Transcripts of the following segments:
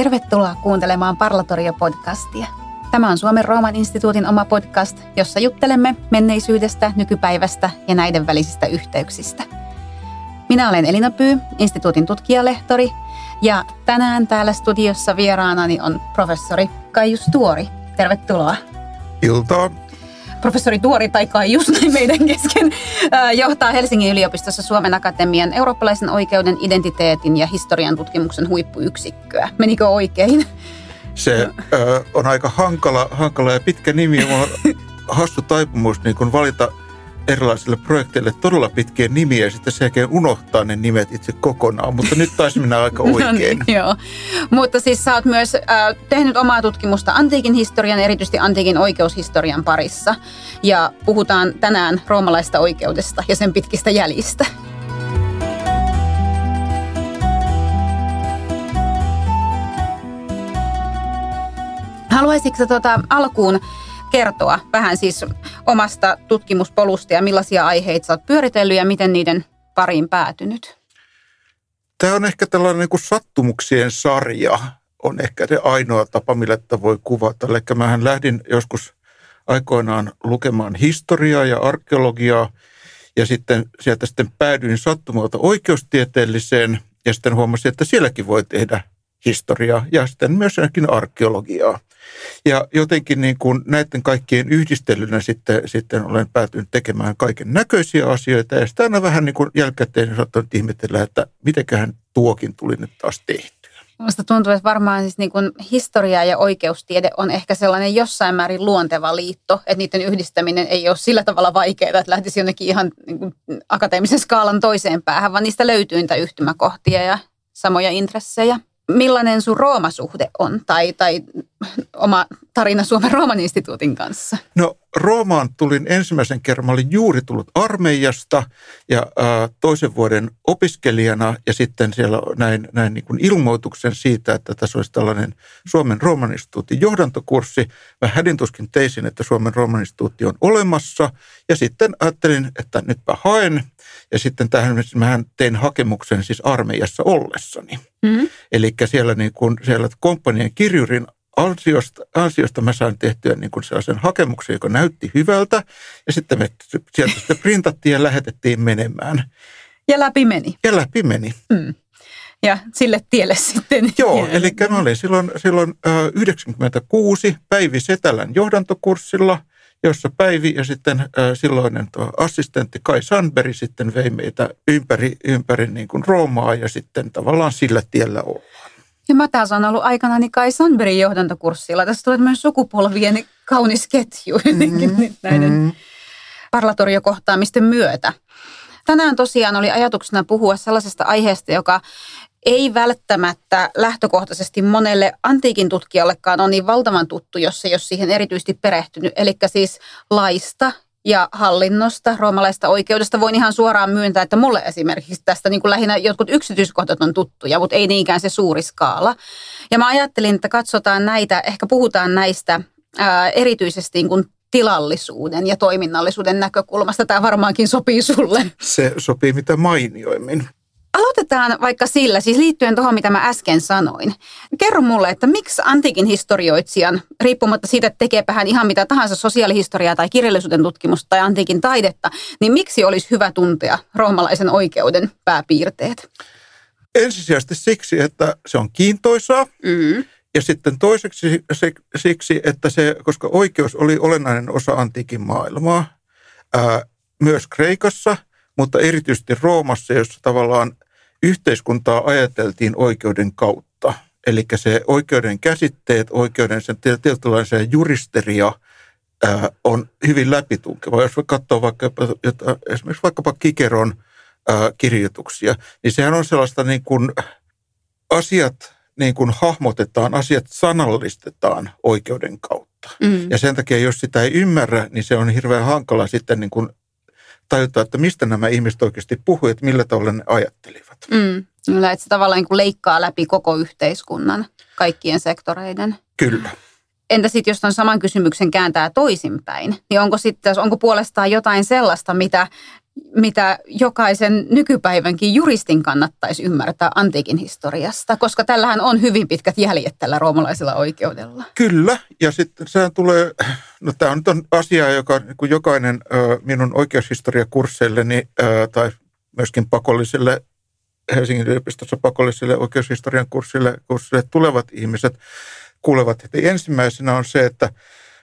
Tervetuloa kuuntelemaan Parlatorio-podcastia. Tämä on Suomen Rooman instituutin oma podcast, jossa juttelemme menneisyydestä, nykypäivästä ja näiden välisistä yhteyksistä. Minä olen Elina Pyy, instituutin tutkijalehtori, ja tänään täällä studiossa vieraanani on professori Kaijus Tuori. Tervetuloa. Iltaa. Professori Tuori tai Kaijus meidän kesken johtaa Helsingin yliopistossa Suomen Akatemian eurooppalaisen oikeuden, identiteetin ja historian tutkimuksen huippuyksikköä. Menikö oikein? Se ö, on aika hankala, hankala ja pitkä nimi. on hassu taipumus niin kun valita erilaisille projekteille todella pitkiä nimiä ja sitten sen jälkeen unohtaa ne nimet itse kokonaan, mutta nyt taisi mennä aika oikein. no niin, joo, mutta siis sä oot myös äh, tehnyt omaa tutkimusta antiikin historian, erityisesti antiikin oikeushistorian parissa ja puhutaan tänään roomalaista oikeudesta ja sen pitkistä jäljistä. Haluaisitko tuota alkuun kertoa vähän siis omasta tutkimuspolusta ja millaisia aiheita sä oot pyöritellyt ja miten niiden pariin päätynyt? Tämä on ehkä tällainen niin kuin sattumuksien sarja, on ehkä se ainoa tapa, millä tätä voi kuvata. Eli mähän lähdin joskus aikoinaan lukemaan historiaa ja arkeologiaa, ja sitten sieltä sitten päädyin sattumalta oikeustieteelliseen, ja sitten huomasin, että sielläkin voi tehdä historiaa ja sitten myös arkeologiaa. Ja jotenkin niin kuin näiden kaikkien yhdistelynä sitten, sitten olen päätynyt tekemään kaiken näköisiä asioita. Ja sitten aina vähän niin kuin jälkikäteen saattanut ihmetellä, että mitenköhän tuokin tuli nyt taas tehtyä. Minusta tuntuu, että varmaan siis niin kuin historia ja oikeustiede on ehkä sellainen jossain määrin luonteva liitto, että niiden yhdistäminen ei ole sillä tavalla vaikeaa, että lähtisi jonnekin ihan niin kuin akateemisen skaalan toiseen päähän, vaan niistä löytyy niitä yhtymäkohtia ja samoja intressejä millainen sun Roomasuhde on tai, tai oma tarina Suomen Rooman instituutin kanssa? No Roomaan tulin ensimmäisen kerran, mä olin juuri tullut armeijasta ja äh, toisen vuoden opiskelijana ja sitten siellä näin, näin niin kuin ilmoituksen siitä, että tässä olisi tällainen Suomen Rooman instituutin johdantokurssi. Mä hädintuskin teisin, että Suomen Rooman instituutti on olemassa ja sitten ajattelin, että nytpä haen ja sitten tähän mä tein hakemuksen siis armeijassa ollessani. Mm-hmm. Eli siellä, niin kuin, siellä komppanian kirjurin ansiosta, ansiosta mä sain tehtyä niin kuin sellaisen hakemuksen, joka näytti hyvältä. Ja sitten me sieltä sitten printattiin ja lähetettiin menemään. Ja läpi meni. Ja läpi meni. Mm. Ja sille tielle sitten. Joo, eli mä olin silloin, silloin 96 Päivi Setälän johdantokurssilla – jossa Päivi ja sitten silloinen tuo assistentti Kai Sandberg sitten vei meitä ympäri, ympäri niin kuin Roomaa ja sitten tavallaan sillä tiellä ollaan. Ja mä taas on ollut aikanaan Kai Sandbergin johdantokurssilla. Tässä tulee myös sukupolvien kaunis ketju mm, näiden mm. parlatoriokohtaamisten myötä. Tänään tosiaan oli ajatuksena puhua sellaisesta aiheesta, joka ei välttämättä lähtökohtaisesti monelle antiikin tutkijallekaan on niin valtavan tuttu, jos ei ole siihen erityisesti perehtynyt. Eli siis laista ja hallinnosta, roomalaista oikeudesta voin ihan suoraan myöntää, että mulle esimerkiksi tästä niin kuin lähinnä jotkut yksityiskohdat on tuttuja, mutta ei niinkään se suuri skaala. Ja mä ajattelin, että katsotaan näitä, ehkä puhutaan näistä ää, erityisesti niin kuin tilallisuuden ja toiminnallisuuden näkökulmasta. Tämä varmaankin sopii sulle. Se sopii mitä mainioimmin. Aloitetaan vaikka sillä, siis liittyen tuohon, mitä mä äsken sanoin. Kerro mulle, että miksi antiikin historioitsijan, riippumatta siitä, että tekeepä hän ihan mitä tahansa sosiaalihistoriaa tai kirjallisuuden tutkimusta tai antiikin taidetta, niin miksi olisi hyvä tuntea roomalaisen oikeuden pääpiirteet? Ensisijaisesti siksi, että se on kiintoisaa. Mm. Ja sitten toiseksi siksi, että se, koska oikeus oli olennainen osa antiikin maailmaa, ää, myös Kreikassa – mutta erityisesti Roomassa, jossa tavallaan yhteiskuntaa ajateltiin oikeuden kautta. Eli se oikeuden käsitteet, oikeuden sen tietynlaisen juristeria ää, on hyvin läpitunkeva. Jos katsoo vaikka, jota, esimerkiksi vaikkapa Kikeron ää, kirjoituksia, niin sehän on sellaista niin kuin asiat niin kuin hahmotetaan, asiat sanallistetaan oikeuden kautta. Mm. Ja sen takia, jos sitä ei ymmärrä, niin se on hirveän hankala sitten niin kuin tajuta, että mistä nämä ihmiset oikeasti puhuivat, millä tavalla ne ajattelivat. Mm. Kyllä, että se tavallaan niin leikkaa läpi koko yhteiskunnan, kaikkien sektoreiden. Kyllä. Entä sitten, jos on saman kysymyksen kääntää toisinpäin, niin onko sitten, onko puolestaan jotain sellaista, mitä mitä jokaisen nykypäivänkin juristin kannattaisi ymmärtää antiikin historiasta, koska tällähän on hyvin pitkät jäljet tällä roomalaisella oikeudella. Kyllä, ja sitten sehän tulee, no tämä on nyt asia, joka kun jokainen minun oikeushistoriakursseilleni tai myöskin pakollisille Helsingin yliopistossa pakollisille oikeushistorian kurssille, kurssille tulevat ihmiset kuulevat heti ensimmäisenä on se, että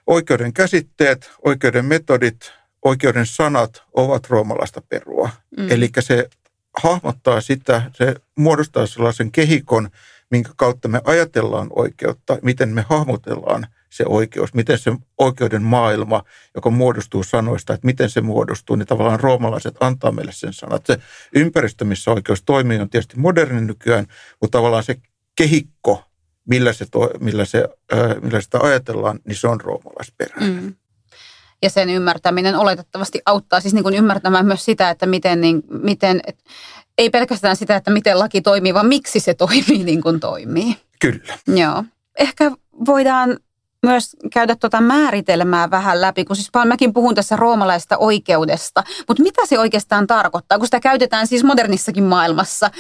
oikeuden käsitteet, oikeuden metodit, oikeuden sanat ovat roomalaista perua. Mm. Eli se hahmottaa sitä, se muodostaa sellaisen kehikon, minkä kautta me ajatellaan oikeutta, miten me hahmotellaan se oikeus, miten se oikeuden maailma, joka muodostuu sanoista, että miten se muodostuu, niin tavallaan roomalaiset antaa meille sen sanat. Se ympäristö, missä oikeus toimii, on tietysti moderni nykyään, mutta tavallaan se kehikko, millä, se to, millä, se, millä sitä ajatellaan, niin se on roomalaisperäinen. Mm ja sen ymmärtäminen oletettavasti auttaa siis niin kuin ymmärtämään myös sitä, että miten, niin, miten et, ei pelkästään sitä, että miten laki toimii, vaan miksi se toimii niin kuin toimii. Kyllä. Joo. Ehkä voidaan myös käydä tuota määritelmää vähän läpi, kun siis mäkin puhun tässä roomalaista oikeudesta, mutta mitä se oikeastaan tarkoittaa, kun sitä käytetään siis modernissakin maailmassa.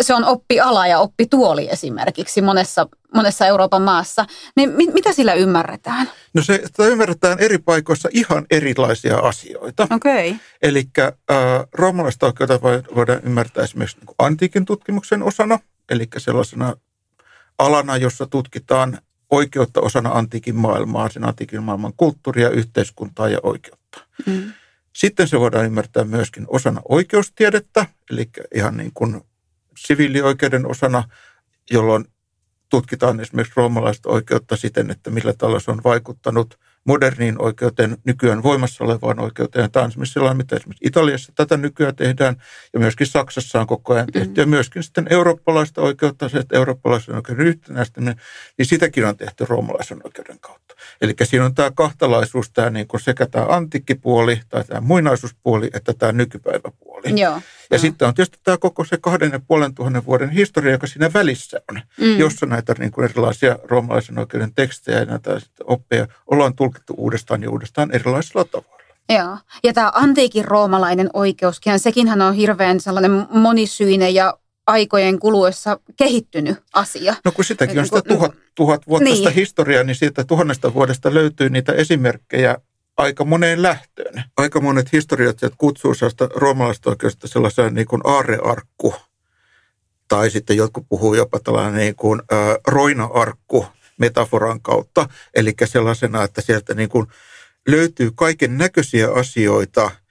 Se on oppiala ja oppituoli esimerkiksi monessa, monessa Euroopan maassa. Niin mit, mitä sillä ymmärretään? No se, sitä ymmärretään eri paikoissa ihan erilaisia asioita. Okei. Okay. Eli äh, roomalaista oikeutta voidaan ymmärtää esimerkiksi niin antiikin tutkimuksen osana, eli sellaisena alana, jossa tutkitaan oikeutta osana antiikin maailmaa, sen antiikin maailman kulttuuria, yhteiskuntaa ja oikeutta. Mm. Sitten se voidaan ymmärtää myöskin osana oikeustiedettä, eli ihan niin kuin siviilioikeuden osana, jolloin tutkitaan esimerkiksi roomalaista oikeutta siten, että millä tavalla se on vaikuttanut – moderniin oikeuteen, nykyään voimassa olevaan oikeuteen. Tämä on esimerkiksi sellainen, mitä esimerkiksi Italiassa tätä nykyään tehdään ja myöskin Saksassa on koko ajan tehty. Mm-hmm. Ja myöskin sitten eurooppalaista oikeutta, se, että eurooppalaisen oikeuden yhtenäistäminen, niin sitäkin on tehty roomalaisen oikeuden kautta. Eli siinä on tämä kahtalaisuus, tämä niin kuin sekä tämä antiikkipuoli tai tämä muinaisuuspuoli että tämä nykypäiväpuoli. Joo. Ja no. sitten on tietysti tämä koko se kahden ja puolen tuhannen vuoden historia, joka siinä välissä on, mm. jossa näitä niin kuin erilaisia roomalaisen oikeuden tekstejä ja näitä oppeja ollaan tulkittu uudestaan ja uudestaan erilaisilla tavoilla. Joo. Ja tämä antiikin roomalainen oikeuskin, sekinhän on hirveän sellainen monisyinen ja aikojen kuluessa kehittynyt asia. No kun sitäkin on sitä tuhat, tuhat vuotta niin. historiaa, niin siitä tuhannesta vuodesta löytyy niitä esimerkkejä aika moneen lähtöön. Aika monet historioitsijat kutsuu sellaista roomalaista oikeusta sellaiseen niin kuin aarearkku, tai sitten jotkut puhuu jopa tällainen niin kuin äh, roina-arkku metaforan kautta, eli sellaisena, että sieltä niin kuin löytyy kaiken näköisiä asioita –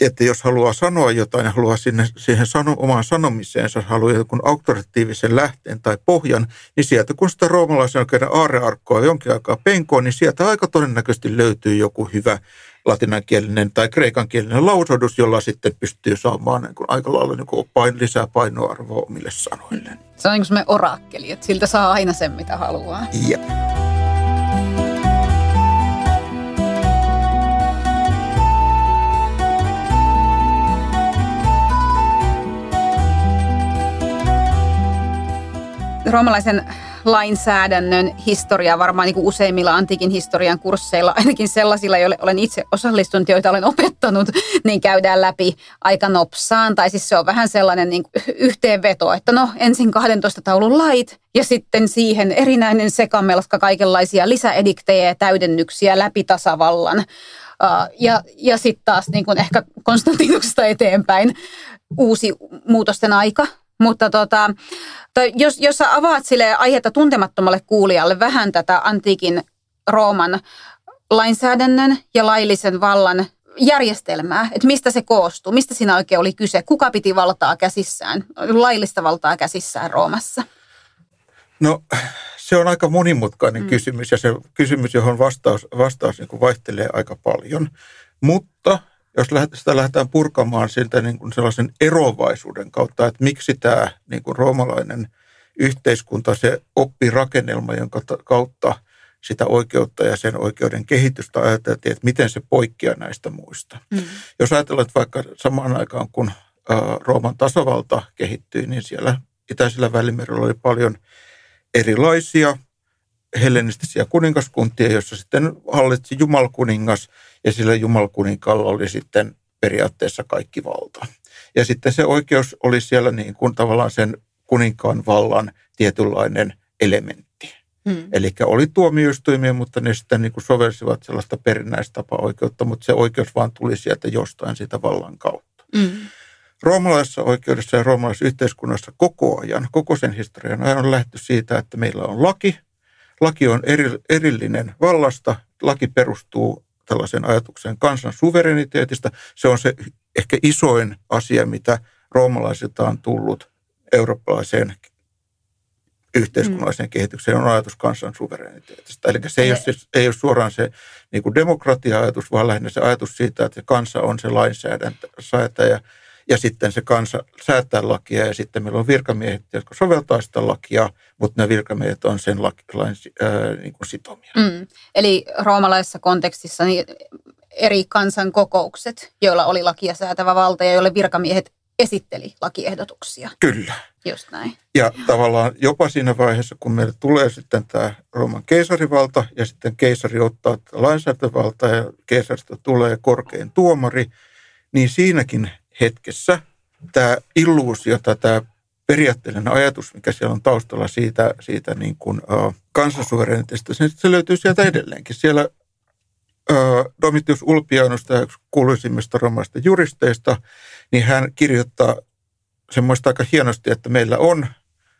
että jos haluaa sanoa jotain ja haluaa sinne, siihen sano, omaan sanomiseensa, haluaa jonkun auktoratiivisen lähteen tai pohjan, niin sieltä kun sitä roomalaisen oikeuden aarearkkoa jonkin aikaa penkoon, niin sieltä aika todennäköisesti löytyy joku hyvä latinankielinen tai kreikankielinen lausahdus, jolla sitten pystyy saamaan niin kuin aika lailla niin kuin pain, lisää painoarvoa omille sanoille. Se on niin kuin oraakkeli, että siltä saa aina sen, mitä haluaa. Jep. Roomalaisen lainsäädännön historia varmaan niin kuin useimmilla antiikin historian kursseilla, ainakin sellaisilla, joille olen itse osallistunut, joita olen opettanut, niin käydään läpi aika nopsaan. Tai siis se on vähän sellainen niin yhteenveto, että no ensin 12 taulun lait ja sitten siihen erinäinen sekamelska kaikenlaisia lisäediktejä ja täydennyksiä läpi tasavallan. ja ja sitten taas niin kuin ehkä Konstantinuksesta eteenpäin uusi muutosten aika, mutta tota, jos, jos sä avaat sille aihetta tuntemattomalle kuulijalle vähän tätä antiikin Rooman lainsäädännön ja laillisen vallan järjestelmää, että mistä se koostuu, mistä siinä oikein oli kyse, kuka piti valtaa käsissään, laillista valtaa käsissään Roomassa? No se on aika monimutkainen mm. kysymys ja se kysymys, johon vastaus, vastaus niin vaihtelee aika paljon. Mutta jos sitä lähdetään purkamaan siltä niin kuin sellaisen erovaisuuden kautta, että miksi tämä niin kuin roomalainen yhteiskunta, se oppirakennelma, jonka kautta sitä oikeutta ja sen oikeuden kehitystä ajateltiin, että miten se poikkeaa näistä muista. Mm. Jos ajatellaan, että vaikka samaan aikaan kun Rooman tasavalta kehittyi, niin siellä Itäisellä välimerellä oli paljon erilaisia hellenistisiä kuningaskuntia, joissa sitten hallitsi jumalkuningas ja sillä jumalkuninkalla oli sitten periaatteessa kaikki valta. Ja sitten se oikeus oli siellä niin kuin tavallaan sen kuninkaan vallan tietynlainen elementti. Hmm. Eli oli tuomioistuimia, mutta ne sitten niin kuin sovelsivat sellaista perinnäistapa-oikeutta, mutta se oikeus vaan tuli sieltä jostain sitä vallan kautta. Hmm. Roomalaisessa oikeudessa ja roomalaisessa yhteiskunnassa koko ajan, koko sen historian ajan on lähty siitä, että meillä on laki. Laki on eri, erillinen vallasta. Laki perustuu tällaisen ajatuksen kansan suvereniteetista. Se on se ehkä isoin asia, mitä roomalaisilta on tullut eurooppalaiseen yhteiskunnalliseen mm. kehitykseen, on ajatus kansan suvereniteetista. Eli se ei ole, siis, ei ole suoraan se niin demokratia-ajatus, vaan lähinnä se ajatus siitä, että kansa on se lainsäätäjä ja sitten se kansa säätää lakia ja sitten meillä on virkamiehet, jotka soveltaa sitä lakia, mutta ne virkamiehet on sen lain ää, niin kuin sitomia. Mm. Eli roomalaisessa kontekstissa niin eri kansankokoukset, joilla oli lakia säätävä valta ja joille virkamiehet esitteli lakiehdotuksia. Kyllä. Just näin. Ja tavallaan jopa siinä vaiheessa, kun meille tulee sitten tämä Rooman keisarivalta ja sitten keisari ottaa lainsäädäntövalta ja keisarista tulee korkein tuomari, niin siinäkin hetkessä tämä illuusio tämä periaatteellinen ajatus, mikä siellä on taustalla siitä, siitä niin kuin, uh, kansansuvereniteetista, se, se löytyy sieltä edelleenkin. Siellä Domitius Ulpianus, tämä yksi kuuluisimmista romaista juristeista, niin hän kirjoittaa semmoista aika hienosti, että meillä on,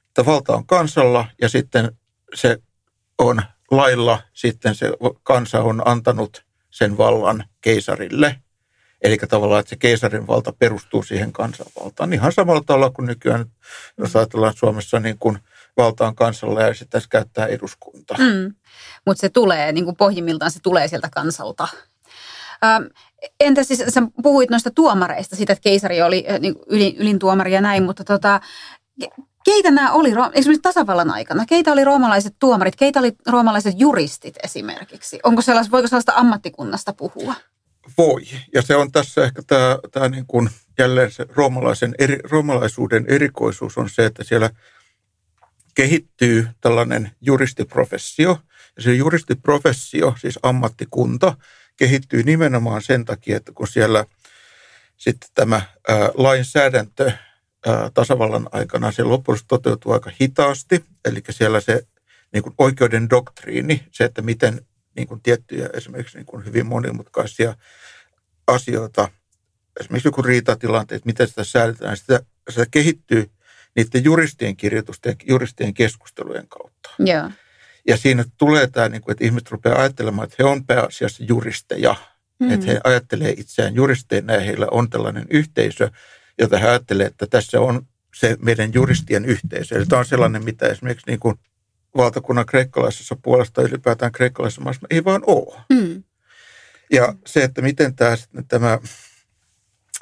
että valta on kansalla ja sitten se on lailla, sitten se kansa on antanut sen vallan keisarille – Eli tavallaan, että se keisarin valta perustuu siihen kansanvaltaan. Ihan samalla tavalla kuin nykyään, jos ajatellaan Suomessa niin kuin valtaan kansalla ja sitä käyttää eduskunta. Mm. Mutta se tulee, niin kuin pohjimmiltaan se tulee sieltä kansalta. Ähm, entä siis, sä puhuit noista tuomareista, siitä, että keisari oli äh, niin ylin, ylin tuomari ja näin, mutta tota, keitä nämä oli esimerkiksi tasavallan aikana? Keitä oli roomalaiset tuomarit? Keitä oli roomalaiset juristit esimerkiksi? Onko sellaista, voiko sellaista ammattikunnasta puhua? Voi. Ja se on tässä ehkä tämä, tämä niin kuin jälleen se roomalaisen eri, roomalaisuuden erikoisuus on se, että siellä kehittyy tällainen juristiprofessio. Ja se juristiprofessio, siis ammattikunta, kehittyy nimenomaan sen takia, että kun siellä sitten tämä ää, lainsäädäntö ää, tasavallan aikana, se loppujen toteutuu aika hitaasti. Eli siellä se niin kuin oikeuden doktriini, se, että miten niin kuin tiettyjä esimerkiksi niin kuin hyvin monimutkaisia asioita, esimerkiksi joku riitatilanteet, miten sitä säädetään, sitä, sitä kehittyy niiden juristien kirjoitusten ja juristien keskustelujen kautta. Yeah. Ja siinä tulee tämä, niin kuin, että ihmiset rupeaa ajattelemaan, että he on pääasiassa juristeja, mm. että he ajattelee itseään juristeina ja heillä on tällainen yhteisö, jota he ajattelee, että tässä on se meidän juristien yhteisö. Eli tämä on sellainen, mitä esimerkiksi niin kuin valtakunnan kreikkalaisessa puolesta ylipäätään kreikkalaisessa maassa ei vaan ole. Mm. Ja se, että miten tämä, tämä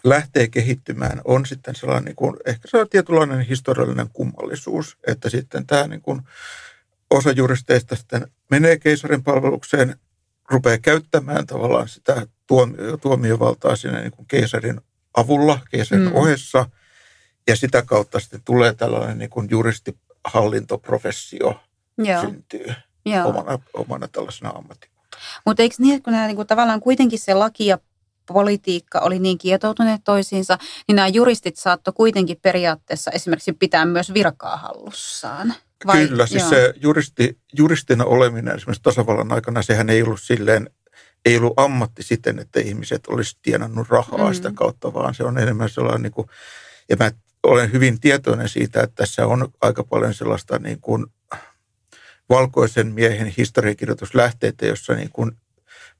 lähtee kehittymään, on sitten sellainen niin kuin, ehkä se on tietynlainen historiallinen kummallisuus, että sitten tämä niin kuin, osa juristeista sitten menee keisarin palvelukseen, rupeaa käyttämään tavallaan sitä tuomio, tuomiovaltaa siinä niin kuin keisarin avulla, keisarin mm. ohessa, ja sitä kautta sitten tulee tällainen niin kuin juristihallintoprofessio Joo. syntyy Joo. Omana, omana tällaisena ammattina. Mutta eikö niin, että kun nämä niin kuin, tavallaan kuitenkin se laki ja politiikka oli niin kietoutuneet toisiinsa, niin nämä juristit saattoi kuitenkin periaatteessa esimerkiksi pitää myös virkaa hallussaan. Vai? Kyllä, siis Joo. se juristi, juristina oleminen esimerkiksi tasavallan aikana, sehän ei ollut silleen, ei ollut ammatti siten, että ihmiset olisi tienannut rahaa mm. sitä kautta, vaan se on enemmän sellainen, niin kuin, ja mä olen hyvin tietoinen siitä, että tässä on aika paljon sellaista niin kuin valkoisen miehen historiakirjoituslähteitä, jossa niin kuin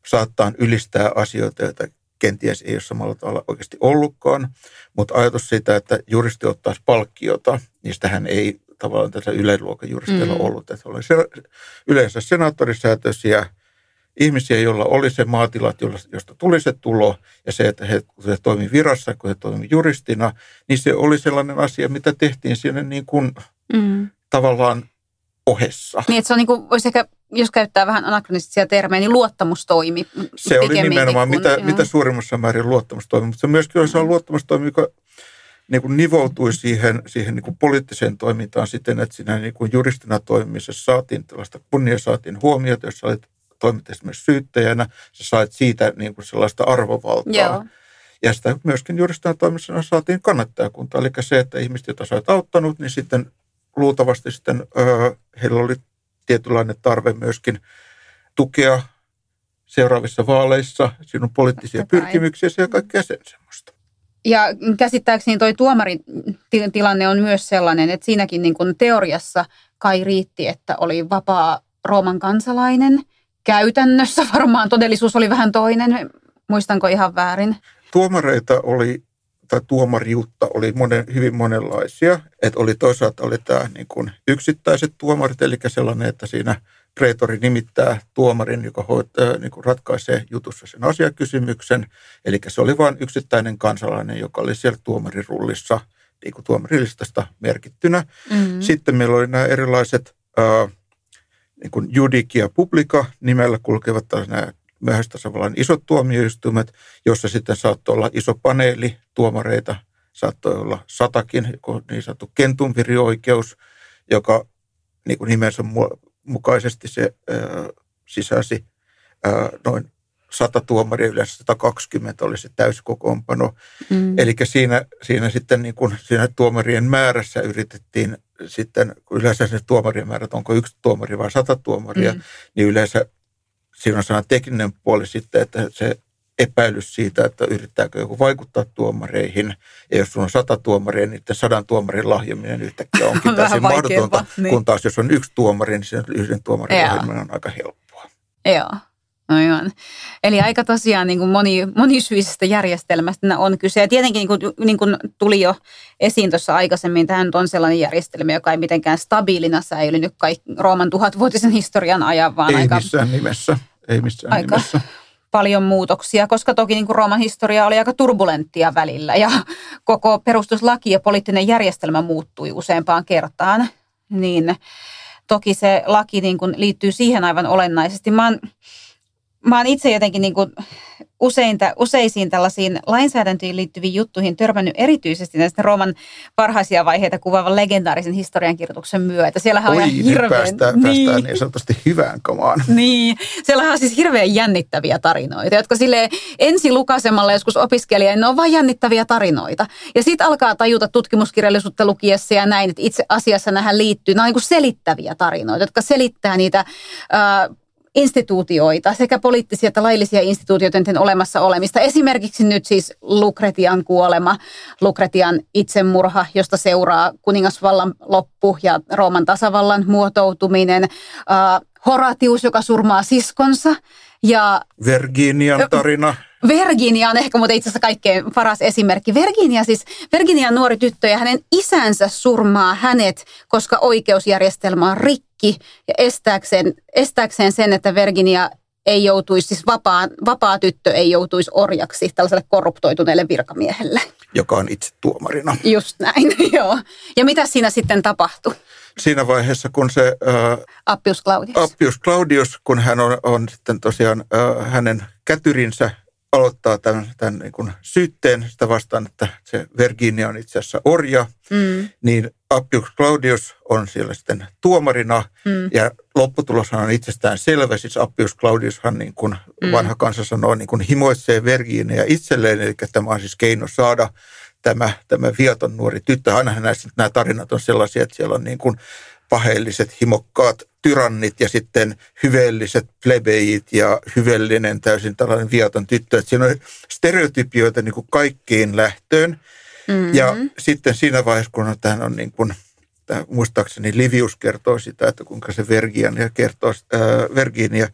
saattaa ylistää asioita, joita kenties ei ole samalla tavalla oikeasti ollutkaan, mutta ajatus siitä, että juristi ottaisi palkkiota, niistähän ei tavallaan tässä yleiluokan juristeilla mm. ollut. Että oli se, yleensä senaattorisäätöisiä ihmisiä, joilla oli se maatilat, josta tuli se tulo, ja se, että he, kun he toimivat virassa, kun he toimivat juristina, niin se oli sellainen asia, mitä tehtiin siinä niin kuin mm. tavallaan ohessa. Niin, että se on niin kuin, voisi ehkä, jos käyttää vähän anakronistisia termejä, niin luottamustoimi. Se oli nimenomaan kuin, mitä, mitä suurimmassa määrin luottamustoimi, mutta se myöskin se on luottamustoimi, joka niin kuin nivoutui siihen, siihen niin kuin poliittiseen toimintaan siten, että siinä niin kuin juristina toimimisessa saatiin tällaista kunnia, saatiin huomiota, jos olit toimit esimerkiksi syyttäjänä, sä sait siitä niin kuin sellaista arvovaltaa. Joo. Ja sitä myöskin juristina toimissana saatiin kannattajakunta. Eli se, että ihmiset, joita sä olet auttanut, niin sitten luultavasti sitten heillä oli tietynlainen tarve myöskin tukea seuraavissa vaaleissa sinun poliittisia pyrkimyksiä ja kaikkea sen semmoista. Ja käsittääkseni toi tuomarin tilanne on myös sellainen, että siinäkin niin kuin teoriassa kai riitti, että oli vapaa Rooman kansalainen. Käytännössä varmaan todellisuus oli vähän toinen. Muistanko ihan väärin? Tuomareita oli, tai tuomariutta oli monen, hyvin monenlaisia. Että oli toisaalta oli tämä niin kuin yksittäiset tuomarit, eli sellainen, että siinä preetori nimittää tuomarin, joka hoitaa, niin kuin ratkaisee jutussa sen asiakysymyksen. Eli se oli vain yksittäinen kansalainen, joka oli siellä tuomarirullissa, niin kuin tuomarilistasta merkittynä. Mm-hmm. Sitten meillä oli nämä erilaiset äh, niin kuin judik ja publika nimellä kulkevat nämä myöhäistasavallan isot tuomioistuimet, jossa sitten saattoi olla iso paneeli tuomareita, saattoi olla satakin, niin sanottu kentumvirioikeus, joka niin kuin nimensä mukaisesti se ö, sisäsi ö, noin 100 tuomaria, yleensä 120 oli se täyskokoonpano. Mm. Eli siinä, siinä sitten niin kuin siinä tuomarien määrässä yritettiin sitten, kun yleensä se tuomarien määrät, onko yksi tuomari vai sata tuomaria, mm. niin yleensä siinä on sellainen tekninen puoli sitten, että se epäilys siitä, että yrittääkö joku vaikuttaa tuomareihin. Ja jos on sata tuomaria, niin sadan tuomarin lahjominen yhtäkkiä onkin täysin mahdotonta. Niin. Kun taas jos on yksi tuomari, niin sen yhden tuomarin lahjominen on aika helppoa. Joo. Aivan. Eli aika tosiaan niin kuin moni, monisyisestä järjestelmästä on kyse. Ja tietenkin niin kuin, niin kuin tuli jo esiin tuossa aikaisemmin, tähän on sellainen järjestelmä, joka ei mitenkään stabiilina säilynyt kaikki Rooman tuhatvuotisen historian ajan, vaan ei aika... missään nimessä. Ei missään aika nimessä. paljon muutoksia, koska toki niin kuin Rooman historia oli aika turbulenttia välillä ja koko perustuslaki ja poliittinen järjestelmä muuttui useampaan kertaan. Niin toki se laki niin kuin liittyy siihen aivan olennaisesti. Mä oon mä oon itse jotenkin niin kuin usein, useisiin tällaisiin lainsäädäntöihin liittyviin juttuihin törmännyt erityisesti näistä Rooman parhaisia vaiheita kuvaavan legendaarisen historiankirjoituksen myötä. Siellähän Oi, on ihan hirveän... Päästään, niin, päästään niin sanotusti hyvään kamaan. Niin, siellähän on siis hirveän jännittäviä tarinoita, jotka sille ensi lukasemalle joskus opiskelija, ne on vain jännittäviä tarinoita. Ja sitten alkaa tajuta tutkimuskirjallisuutta lukiessa ja näin, että itse asiassa nähän liittyy, nämä on niin selittäviä tarinoita, jotka selittää niitä äh, instituutioita, sekä poliittisia että laillisia instituutioiden olemassa olemista. Esimerkiksi nyt siis Lukretian kuolema, Lukretian itsemurha, josta seuraa kuningasvallan loppu ja Rooman tasavallan muotoutuminen. Uh, Horatius, joka surmaa siskonsa. Ja, Virginian tarina. Virginia on ehkä muuten itse asiassa kaikkein paras esimerkki. Virginia siis, Virginia on nuori tyttö ja hänen isänsä surmaa hänet, koska oikeusjärjestelmä on rikki ja estääkseen, estääkseen sen, että Virginia ei joutuisi, siis vapaa, vapaa tyttö ei joutuisi orjaksi tällaiselle korruptoituneelle virkamiehelle. Joka on itse tuomarina. Just näin, joo. Ja mitä siinä sitten tapahtui? Siinä vaiheessa, kun se... Äh, Appius Claudius. Appius Claudius, kun hän on, on sitten tosiaan äh, hänen kätyrinsä aloittaa tämän, tämän niin kuin syytteen sitä vastaan, että se Virginia on itse asiassa orja, mm. niin Appius Claudius on siellä sitten tuomarina mm. ja lopputuloshan on itsestään selvä. Siis Appius Claudiushan niin kuin mm. vanha kansa sanoo, niin kuin himoitsee Virginia itselleen, eli tämä on siis keino saada tämä, tämä viaton nuori tyttö. Aina näissä nämä tarinat on sellaisia, että siellä on niin kuin paheelliset, himokkaat tyrannit ja sitten hyveelliset plebeit ja hyvellinen täysin tällainen viaton tyttö. Että siinä on stereotypioita niin kuin kaikkiin lähtöön. Mm-hmm. Ja sitten siinä vaiheessa, kun tähän on niin kuin, muistaakseni Livius kertoo sitä, että kuinka se Verginia kertoo, äh, Verginia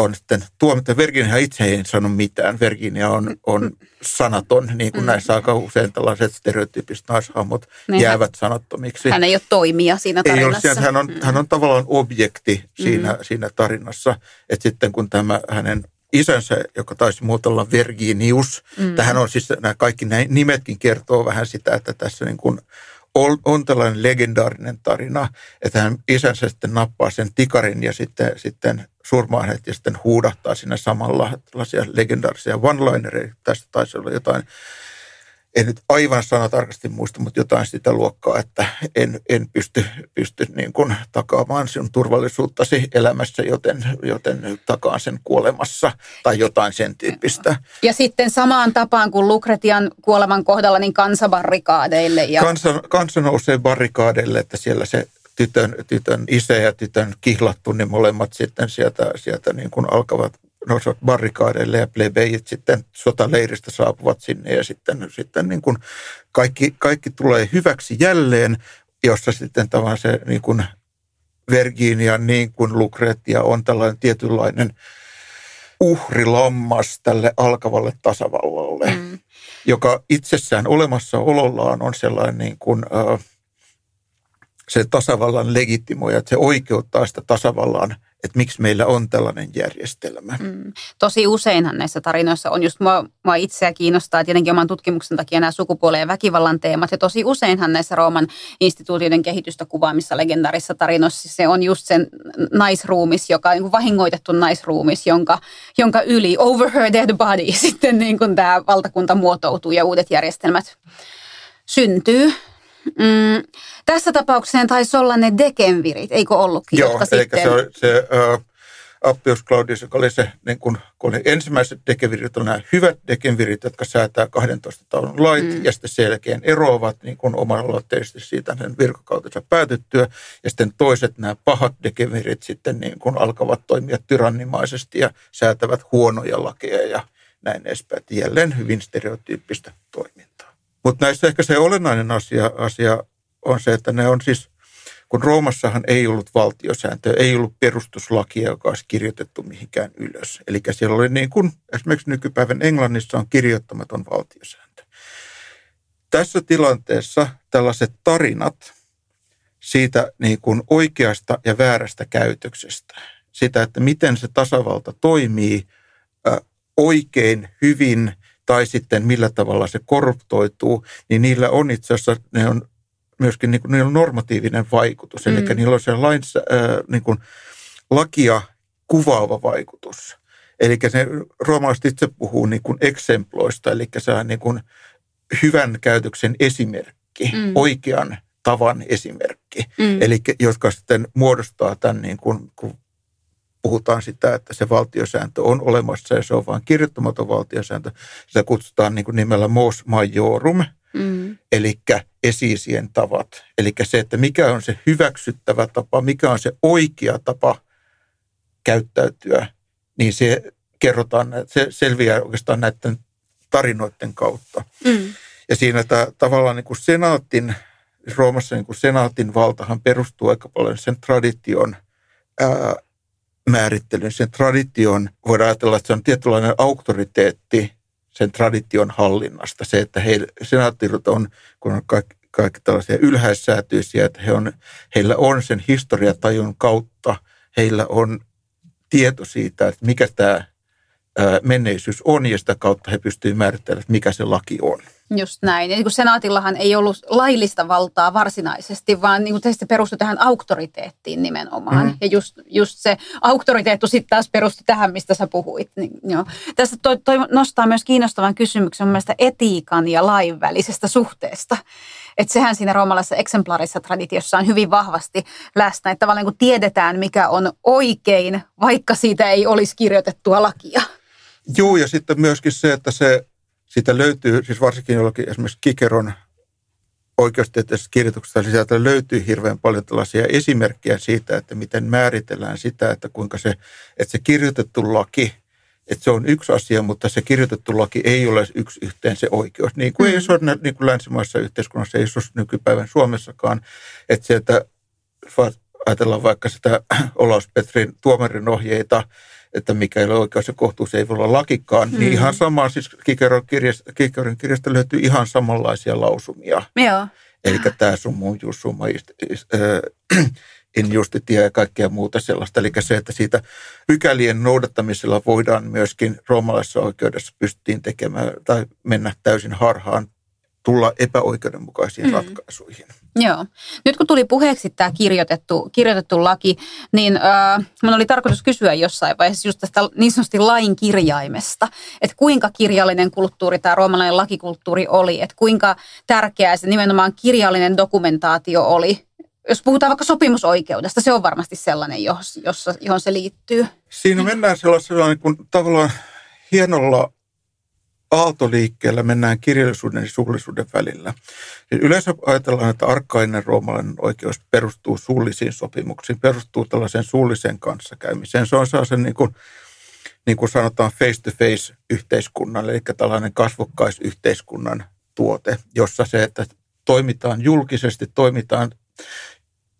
on sitten tuomittu. Virginia itse ei sano mitään. Virginia on, on sanaton, niin kuin mm. näissä aika usein tällaiset stereotyyppiset naishahmot niin jäävät sanattomiksi. Hän ei ole toimija siinä tarinassa. Ei ole, hän, on, mm. hän on tavallaan objekti siinä, mm. siinä tarinassa. Että sitten kun tämä hänen isänsä, joka taisi muotoilla Virginius, mm. tähän on siis, nämä kaikki nämä nimetkin kertoo vähän sitä, että tässä niin kuin on, on tällainen legendaarinen tarina, että hän isänsä sitten nappaa sen tikarin ja sitten, sitten surmaa hänet ja sitten huudahtaa sinne samalla tällaisia legendaarisia one-linereita. Tästä taisi olla jotain en nyt aivan sanatarkasti muista, mutta jotain sitä luokkaa, että en, en pysty, pysty niin kuin takaamaan sinun turvallisuuttasi elämässä, joten, joten takaan sen kuolemassa tai jotain sen tyyppistä. Ja sitten samaan tapaan kuin Lukretian kuoleman kohdalla, niin kansabarrikaadeille. Ja... Kansa, kansa nousee barrikaadeille, että siellä se tytön, tytön isä ja tytön kihlattu, niin molemmat sitten sieltä, sieltä niin kuin alkavat nousevat barrikaadeille ja plebejit sitten sotaleiristä saapuvat sinne ja sitten, sitten niin kuin kaikki, kaikki tulee hyväksi jälleen, jossa sitten tavallaan se niin kuin Virginia niin kuin Lucretia on tällainen tietynlainen uhrilammas tälle alkavalle tasavallalle, mm. joka itsessään olemassaolollaan on sellainen niin kuin, äh, se tasavallan legitimoja, että se oikeuttaa sitä tasavallan – että miksi meillä on tällainen järjestelmä. Mm. Tosi useinhan näissä tarinoissa on just mua, mua itseä kiinnostaa tietenkin oman tutkimuksen takia nämä sukupuolen ja väkivallan teemat. Ja tosi useinhan näissä Rooman instituutioiden kehitystä kuvaamissa legendaarissa tarinoissa se on just sen naisruumis, joka on niin vahingoitettu naisruumis, jonka, jonka yli over her dead body sitten niin kuin tämä valtakunta muotoutuu ja uudet järjestelmät syntyy. Mm, tässä tapauksessa taisi olla ne dekenvirit, eikö ollutkin? Joo, jotka eli sitten... se, se uh, Appius Claudius, joka oli se, niin kun, kun oli ensimmäiset dekenvirit, on nämä hyvät dekenvirit, jotka säätää 12 taulun lait mm. ja sitten selkeän eroavat niin kun omalla siitä sen virkakautensa päätyttyä. Ja sitten toiset nämä pahat dekenvirit sitten niin kun alkavat toimia tyrannimaisesti ja säätävät huonoja lakeja ja näin edespäin. Jälleen hyvin stereotyyppistä toimintaa. Mutta näissä ehkä se olennainen asia, asia on se, että ne on siis, kun Roomassahan ei ollut valtiosääntöä, ei ollut perustuslakia, joka olisi kirjoitettu mihinkään ylös. Eli siellä oli niin kuin esimerkiksi nykypäivän Englannissa on kirjoittamaton valtiosääntö. Tässä tilanteessa tällaiset tarinat siitä niin kuin oikeasta ja väärästä käytöksestä, sitä, että miten se tasavalta toimii oikein, hyvin tai sitten millä tavalla se korruptoituu, niin niillä on itse asiassa, ne on myöskin niin kuin, niillä on normatiivinen vaikutus. Mm. Eli niillä on se lain, äh, niin kuin, lakia kuvaava vaikutus. Eli se roomalaiset itse puhuu niin kuin eksemploista, eli se on niin kuin hyvän käytöksen esimerkki, mm. oikean tavan esimerkki. Mm. Eli jotka sitten muodostaa tämän, niin kuin, kun puhutaan sitä, että se valtiosääntö on olemassa ja se on vain kirjoittamaton valtiosääntö. Sitä kutsutaan niin kuin nimellä mos majorum – Mm. Eli esiisien tavat. Eli se, että mikä on se hyväksyttävä tapa, mikä on se oikea tapa käyttäytyä, niin se kerrotaan, se selviää oikeastaan näiden tarinoiden kautta. Mm. Ja siinä tämä, tavallaan niin kuin senaatin, Roomassa niin kuin senaatin valtahan perustuu aika paljon sen tradition ää, määrittelyyn. Sen tradition, voidaan ajatella, että se on tietynlainen auktoriteetti, sen tradition hallinnasta. Se, että he, senaattirut on, kun on kaikki, kaikki tällaisia ylhäissäätyisiä, että he on, heillä on sen historiatajun kautta, heillä on tieto siitä, että mikä tämä menneisyys on ja sitä kautta he pystyvät määrittelemään, mikä se laki on. Just näin. Ja niin kuin senaatillahan ei ollut laillista valtaa varsinaisesti, vaan niin kuin se perustui tähän auktoriteettiin nimenomaan. Mm. Ja just, just se auktoriteettu sitten taas perustui tähän, mistä sä puhuit. Niin, joo. Tästä toi, toi nostaa myös kiinnostavan kysymyksen mun mielestä etiikan ja lain välisestä suhteesta. Että sehän siinä roomalaisessa eksemplaarissa traditiossa on hyvin vahvasti läsnä, että tavallaan kun tiedetään, mikä on oikein, vaikka siitä ei olisi kirjoitettua lakia. Joo, ja sitten myöskin se, että se siitä löytyy, siis varsinkin jollakin esimerkiksi Kikeron oikeustieteellisessä kirjoituksessa, niin sieltä löytyy hirveän paljon tällaisia esimerkkejä siitä, että miten määritellään sitä, että kuinka se, että se kirjoitettu laki, että se on yksi asia, mutta se kirjoitettu laki ei ole yksi yhteen se oikeus. Niin kuin mm. ei se ole niin kuin länsimaissa yhteiskunnassa, ei se ole nykypäivän Suomessakaan, että sieltä ajatellaan vaikka sitä Olaus Petrin tuomarin ohjeita, että mikä ei ole oikeus ja kohtuus ei voi olla lakikaan, mm. niin ihan sama, siis Kikeron kirjasta, Kikeron kirjasta löytyy ihan samanlaisia lausumia. Joo. Eli tämä sun mun just summa injustitia ja kaikkea muuta sellaista. Eli se, että siitä pykälien noudattamisella voidaan myöskin roomalaisessa oikeudessa pystyttiin tekemään tai mennä täysin harhaan tulla epäoikeudenmukaisiin mm. ratkaisuihin. Joo. Nyt kun tuli puheeksi tämä kirjoitettu, kirjoitettu laki, niin äh, mun oli tarkoitus kysyä jossain vaiheessa just tästä niin sanotusti lain kirjaimesta, että kuinka kirjallinen kulttuuri tämä roomalainen lakikulttuuri oli, että kuinka tärkeää se nimenomaan kirjallinen dokumentaatio oli jos puhutaan vaikka sopimusoikeudesta, se on varmasti sellainen, jossa, johon se liittyy. Siinä mennään sellaisella niin kuin, tavallaan hienolla aaltoliikkeellä mennään kirjallisuuden ja suullisuuden välillä. Niin yleensä ajatellaan, että arkkainen roomalainen oikeus perustuu suullisiin sopimuksiin, perustuu tällaiseen suulliseen kanssakäymiseen. Se on sellaisen niin kuin, niin kuin sanotaan face-to-face yhteiskunnan, eli tällainen kasvokkaisyhteiskunnan tuote, jossa se, että toimitaan julkisesti, toimitaan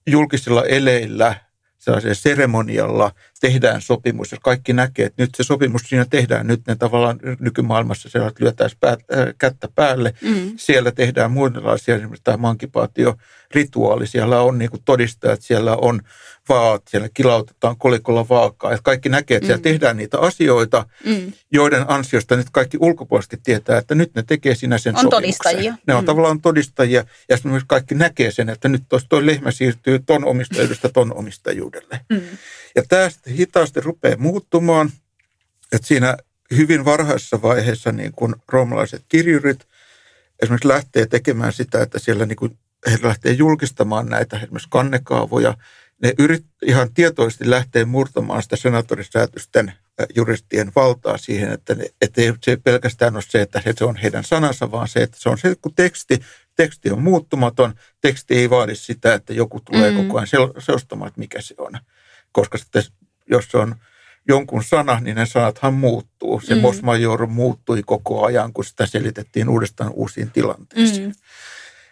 julkisilla eleillä, sellaisella seremonialla tehdään sopimus, jos kaikki näkee, että nyt se sopimus siinä tehdään, nyt ne tavallaan nykymaailmassa siellä lyötäisiin pää, äh, kättä päälle. Mm. Siellä tehdään muunlaisia, esimerkiksi tämä mankipaatio rituaali, siellä on niin kuin todistajat, siellä on vaat, siellä kilautetaan kolikolla vaakaa. Että kaikki näkee, että mm. siellä tehdään niitä asioita, mm. joiden ansiosta nyt kaikki ulkopuolisesti tietää, että nyt ne tekee sinä sen on sopimuksen. todistajia. Ne on mm. tavallaan todistajia ja myös kaikki näkee sen, että nyt tuo lehmä siirtyy ton omistajuudesta ton omistajuudelle. Mm. Ja tämä sitten hitaasti rupeaa muuttumaan, että siinä hyvin varhaisessa vaiheessa niin kuin roomalaiset kirjurit esimerkiksi lähtee tekemään sitä, että siellä niin kuin he lähtee julkistamaan näitä esimerkiksi kannekaavoja. Ne yrit, ihan tietoisesti lähtee murtamaan sitä senatorisäätysten juristien valtaa siihen, että, ne, että ei se pelkästään ole se, että se on heidän sanansa, vaan se, että se on se, kun teksti, teksti on muuttumaton, teksti ei vaadi sitä, että joku tulee mm. koko ajan seostamaan, että mikä se on. Koska sitten, jos se on jonkun sana, niin ne sanathan muuttuu. Se mm. Mosmajor muuttui koko ajan, kun sitä selitettiin uudestaan uusiin tilanteisiin. Mm.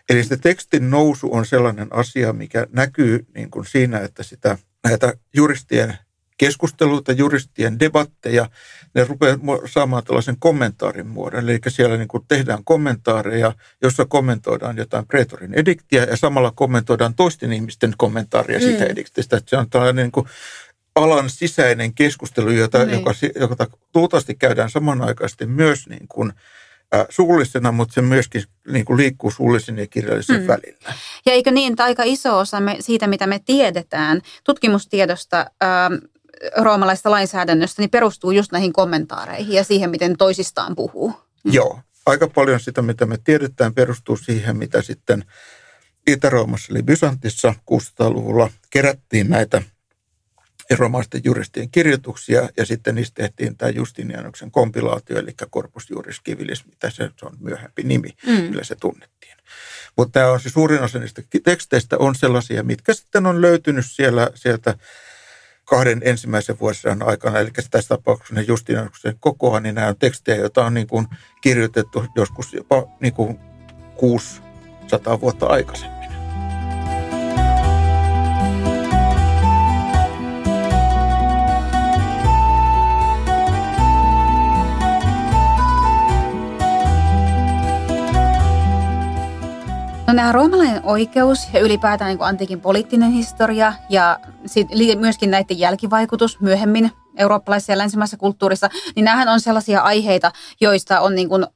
Eli se tekstin nousu on sellainen asia, mikä näkyy niin kuin siinä, että sitä, näitä juristien keskusteluita, juristien debatteja, ne rupeaa saamaan tällaisen kommentaarin muodon. Eli siellä niin kuin tehdään kommentaareja, jossa kommentoidaan jotain pretorin ediktiä ja samalla kommentoidaan toisten ihmisten kommentaaria mm. siitä ediktistä. Että se on tällainen niin kuin alan sisäinen keskustelu, jota, niin. joka, joka luultavasti käydään samanaikaisesti myös niin kuin – äh, suullisena, mutta se myöskin niin kuin liikkuu suullisen ja kirjallisen mm. välillä. Ja eikö niin, että aika iso osa me, siitä, mitä me tiedetään tutkimustiedosta, ähm, roomalaista lainsäädännöstä, niin perustuu just näihin kommentaareihin ja siihen, miten toisistaan puhuu. Mm. Joo, aika paljon sitä, mitä me tiedetään, perustuu siihen, mitä sitten Itä-Roomassa eli Bysantissa 600-luvulla kerättiin näitä romaisten juristien kirjoituksia ja sitten niistä tehtiin tämä Justinianoksen kompilaatio, eli Corpus Juris Civilis, mitä se, se on myöhempi nimi, mm. millä se tunnettiin. Mutta tämä on siis suurin osa niistä teksteistä on sellaisia, mitkä sitten on löytynyt siellä, sieltä kahden ensimmäisen vuosien aikana, eli tässä tapauksessa ne Justinianoksen kokoa, niin nämä on tekstejä, joita on niin kuin kirjoitettu joskus jopa niin kuin 600 vuotta aikaisemmin. No nämä roomalainen oikeus ja ylipäätään niin antiikin poliittinen historia ja myöskin näiden jälkivaikutus myöhemmin eurooppalaisessa ja länsimaisessa kulttuurissa, niin nämähän on sellaisia aiheita, joista on niin kuin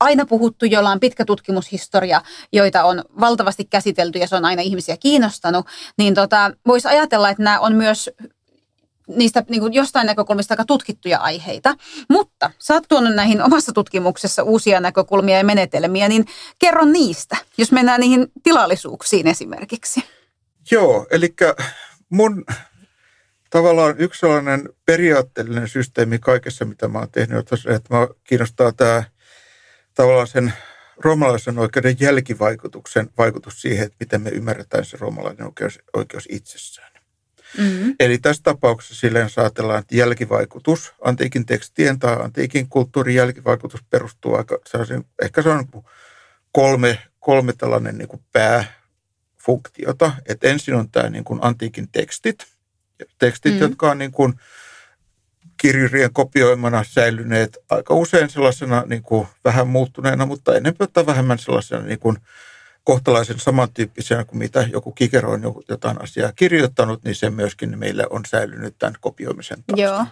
aina puhuttu, joilla on pitkä tutkimushistoria, joita on valtavasti käsitelty ja se on aina ihmisiä kiinnostanut, niin tota, voisi ajatella, että nämä on myös niistä niin kuin jostain näkökulmista aika tutkittuja aiheita. Mutta sä oot tuonut näihin omassa tutkimuksessa uusia näkökulmia ja menetelmiä, niin kerro niistä, jos mennään niihin tilallisuuksiin esimerkiksi. Joo, eli mun tavallaan yksi sellainen periaatteellinen systeemi kaikessa, mitä mä oon tehnyt, on se, että mä kiinnostaa tämä tavallaan sen roomalaisen oikeuden jälkivaikutuksen vaikutus siihen, että miten me ymmärretään se roomalainen oikeus, oikeus itsessään. Mm-hmm. Eli tässä tapauksessa silleen saatellaan, että jälkivaikutus, antiikin tekstien tai antiikin kulttuurin jälkivaikutus perustuu aika ehkä se on kolme, kolme tällainen niin kuin pääfunktiota. Että ensin on tämä niin kuin antiikin tekstit, tekstit, mm-hmm. jotka on niin kuin kirjurien kopioimana säilyneet aika usein sellaisena niin kuin vähän muuttuneena, mutta enemmän tai vähemmän sellaisena niin kuin kohtalaisen samantyyppisenä kuin mitä joku Kikero on jotain asiaa kirjoittanut, niin se myöskin meille on säilynyt tämän kopioimisen taustan.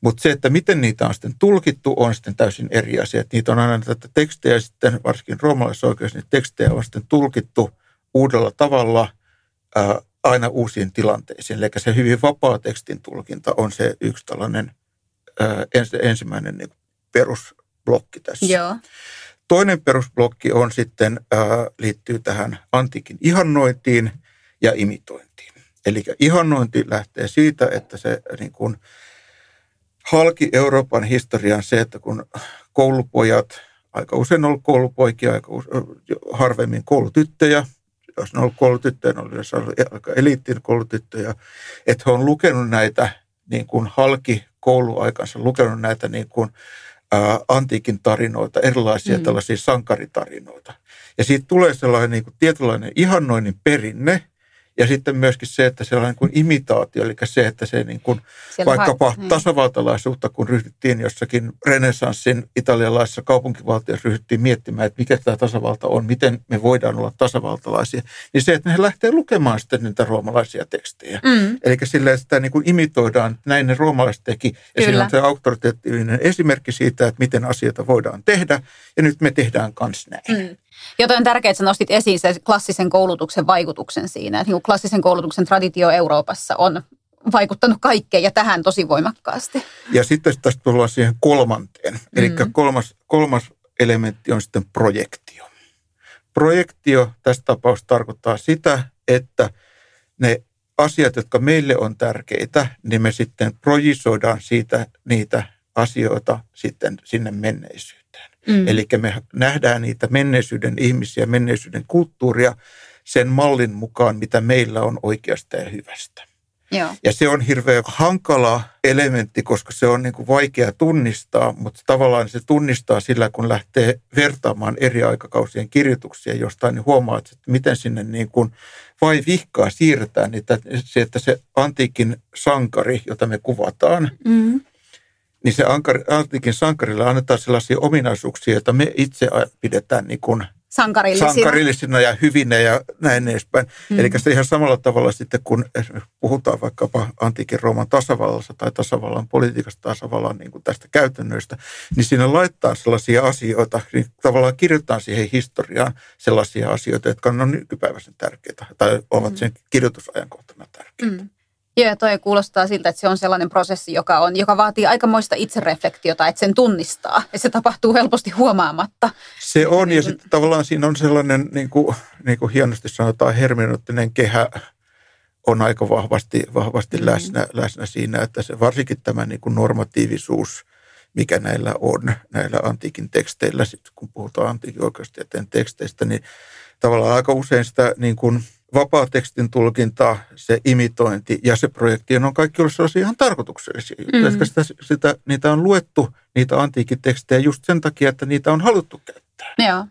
Mutta se, että miten niitä on sitten tulkittu, on sitten täysin eri asia. Että niitä on aina tätä tekstejä sitten, varsinkin roomalaisessa oikeudessa, niin tekstejä on sitten tulkittu uudella tavalla ää, aina uusiin tilanteisiin. Eli se hyvin vapaa tekstin tulkinta on se yksi tällainen ää, ens, ensimmäinen niin perusblokki tässä. Joo. Toinen perusblokki on sitten, ää, liittyy tähän antiikin ihannointiin ja imitointiin. Eli ihannointi lähtee siitä, että se niin kuin, halki Euroopan historian se, että kun koulupojat, aika usein ollut koulupoikia, aika usein, harvemmin koulutyttöjä, jos ne on ollut koulutyttöjä, ne on aika eliittiin koulutyttöjä, että he on lukenut näitä niin kuin halki kouluaikansa, lukenut näitä niin kuin, ää, antiikin tarinoita, erilaisia mm. tällaisia sankaritarinoita. Ja siitä tulee sellainen niin kuin tietynlainen ihannoinnin perinne, ja sitten myöskin se, että se on niin kuin imitaatio, eli se, että se niin kuin vaikkapa niin. tasavaltalaisuutta, kun ryhdyttiin jossakin renessanssin italialaisessa kaupunkivaltiossa, ryhdyttiin miettimään, että mikä tämä tasavalta on, miten me voidaan olla tasavaltalaisia, niin se, että ne lähtee lukemaan sitten niitä roomalaisia tekstejä. Mm. Eli sillä että sitä niin kuin imitoidaan, näin ne roomalaiset teki, ja Kyllä. siinä on se auktoriteettinen esimerkki siitä, että miten asioita voidaan tehdä, ja nyt me tehdään kans näin. Mm. Joten on tärkeää, että sä nostit esiin se klassisen koulutuksen vaikutuksen siinä. Että niin klassisen koulutuksen traditio Euroopassa on vaikuttanut kaikkeen ja tähän tosi voimakkaasti. Ja sitten tästä tullaan siihen kolmanteen. Mm. Eli kolmas, kolmas elementti on sitten projektio. Projektio tässä tapauksessa tarkoittaa sitä, että ne asiat, jotka meille on tärkeitä, niin me sitten projisoidaan siitä niitä asioita sitten sinne menneisyyteen. Mm. Eli me nähdään niitä menneisyyden ihmisiä, menneisyyden kulttuuria sen mallin mukaan, mitä meillä on oikeasta ja hyvästä. Joo. Ja se on hirveän hankala elementti, koska se on niin kuin vaikea tunnistaa, mutta tavallaan se tunnistaa sillä, kun lähtee vertaamaan eri aikakausien kirjoituksia jostain, niin huomaa, että miten sinne niin kuin vai vihkaa siirretään niitä, se, että se antiikin sankari, jota me kuvataan, mm niin se antiikin sankarille annetaan sellaisia ominaisuuksia, joita me itse pidetään niin kuin sankarillisina. sankarillisina ja hyvinä ja näin edespäin. Mm. Eli se ihan samalla tavalla sitten, kun puhutaan vaikkapa antiikin Rooman tasavallassa tai tasavallan politiikasta tasavallan niin kuin tästä käytännöistä, niin siinä laittaa sellaisia asioita, niin tavallaan kirjoittaa siihen historiaan sellaisia asioita, jotka on nykypäiväisen tärkeitä tai ovat mm. sen kirjoitusajankohtana tärkeitä. Mm. Joo, toi kuulostaa siltä, että se on sellainen prosessi, joka, on, joka vaatii aikamoista itsereflektiota, että sen tunnistaa. Ja se tapahtuu helposti huomaamatta. Se on, ja sitten tavallaan siinä on sellainen, niin kuin, niin kuin hienosti sanotaan, hermeneuttinen kehä on aika vahvasti, vahvasti mm-hmm. läsnä, läsnä siinä, että se varsinkin tämä niin kuin normatiivisuus, mikä näillä on, näillä antiikin teksteillä, sitten kun puhutaan antiikin oikeustieteen teksteistä, niin tavallaan aika usein sitä niin kuin – vapaa-tekstin tulkinta, se imitointi ja se projekti, on kaikki ollut sellaisia ihan tarkoituksellisia juttuja. Mm. Sitä, sitä, niitä on luettu, niitä antiikin tekstejä just sen takia, että niitä on haluttu käyttää. Joo.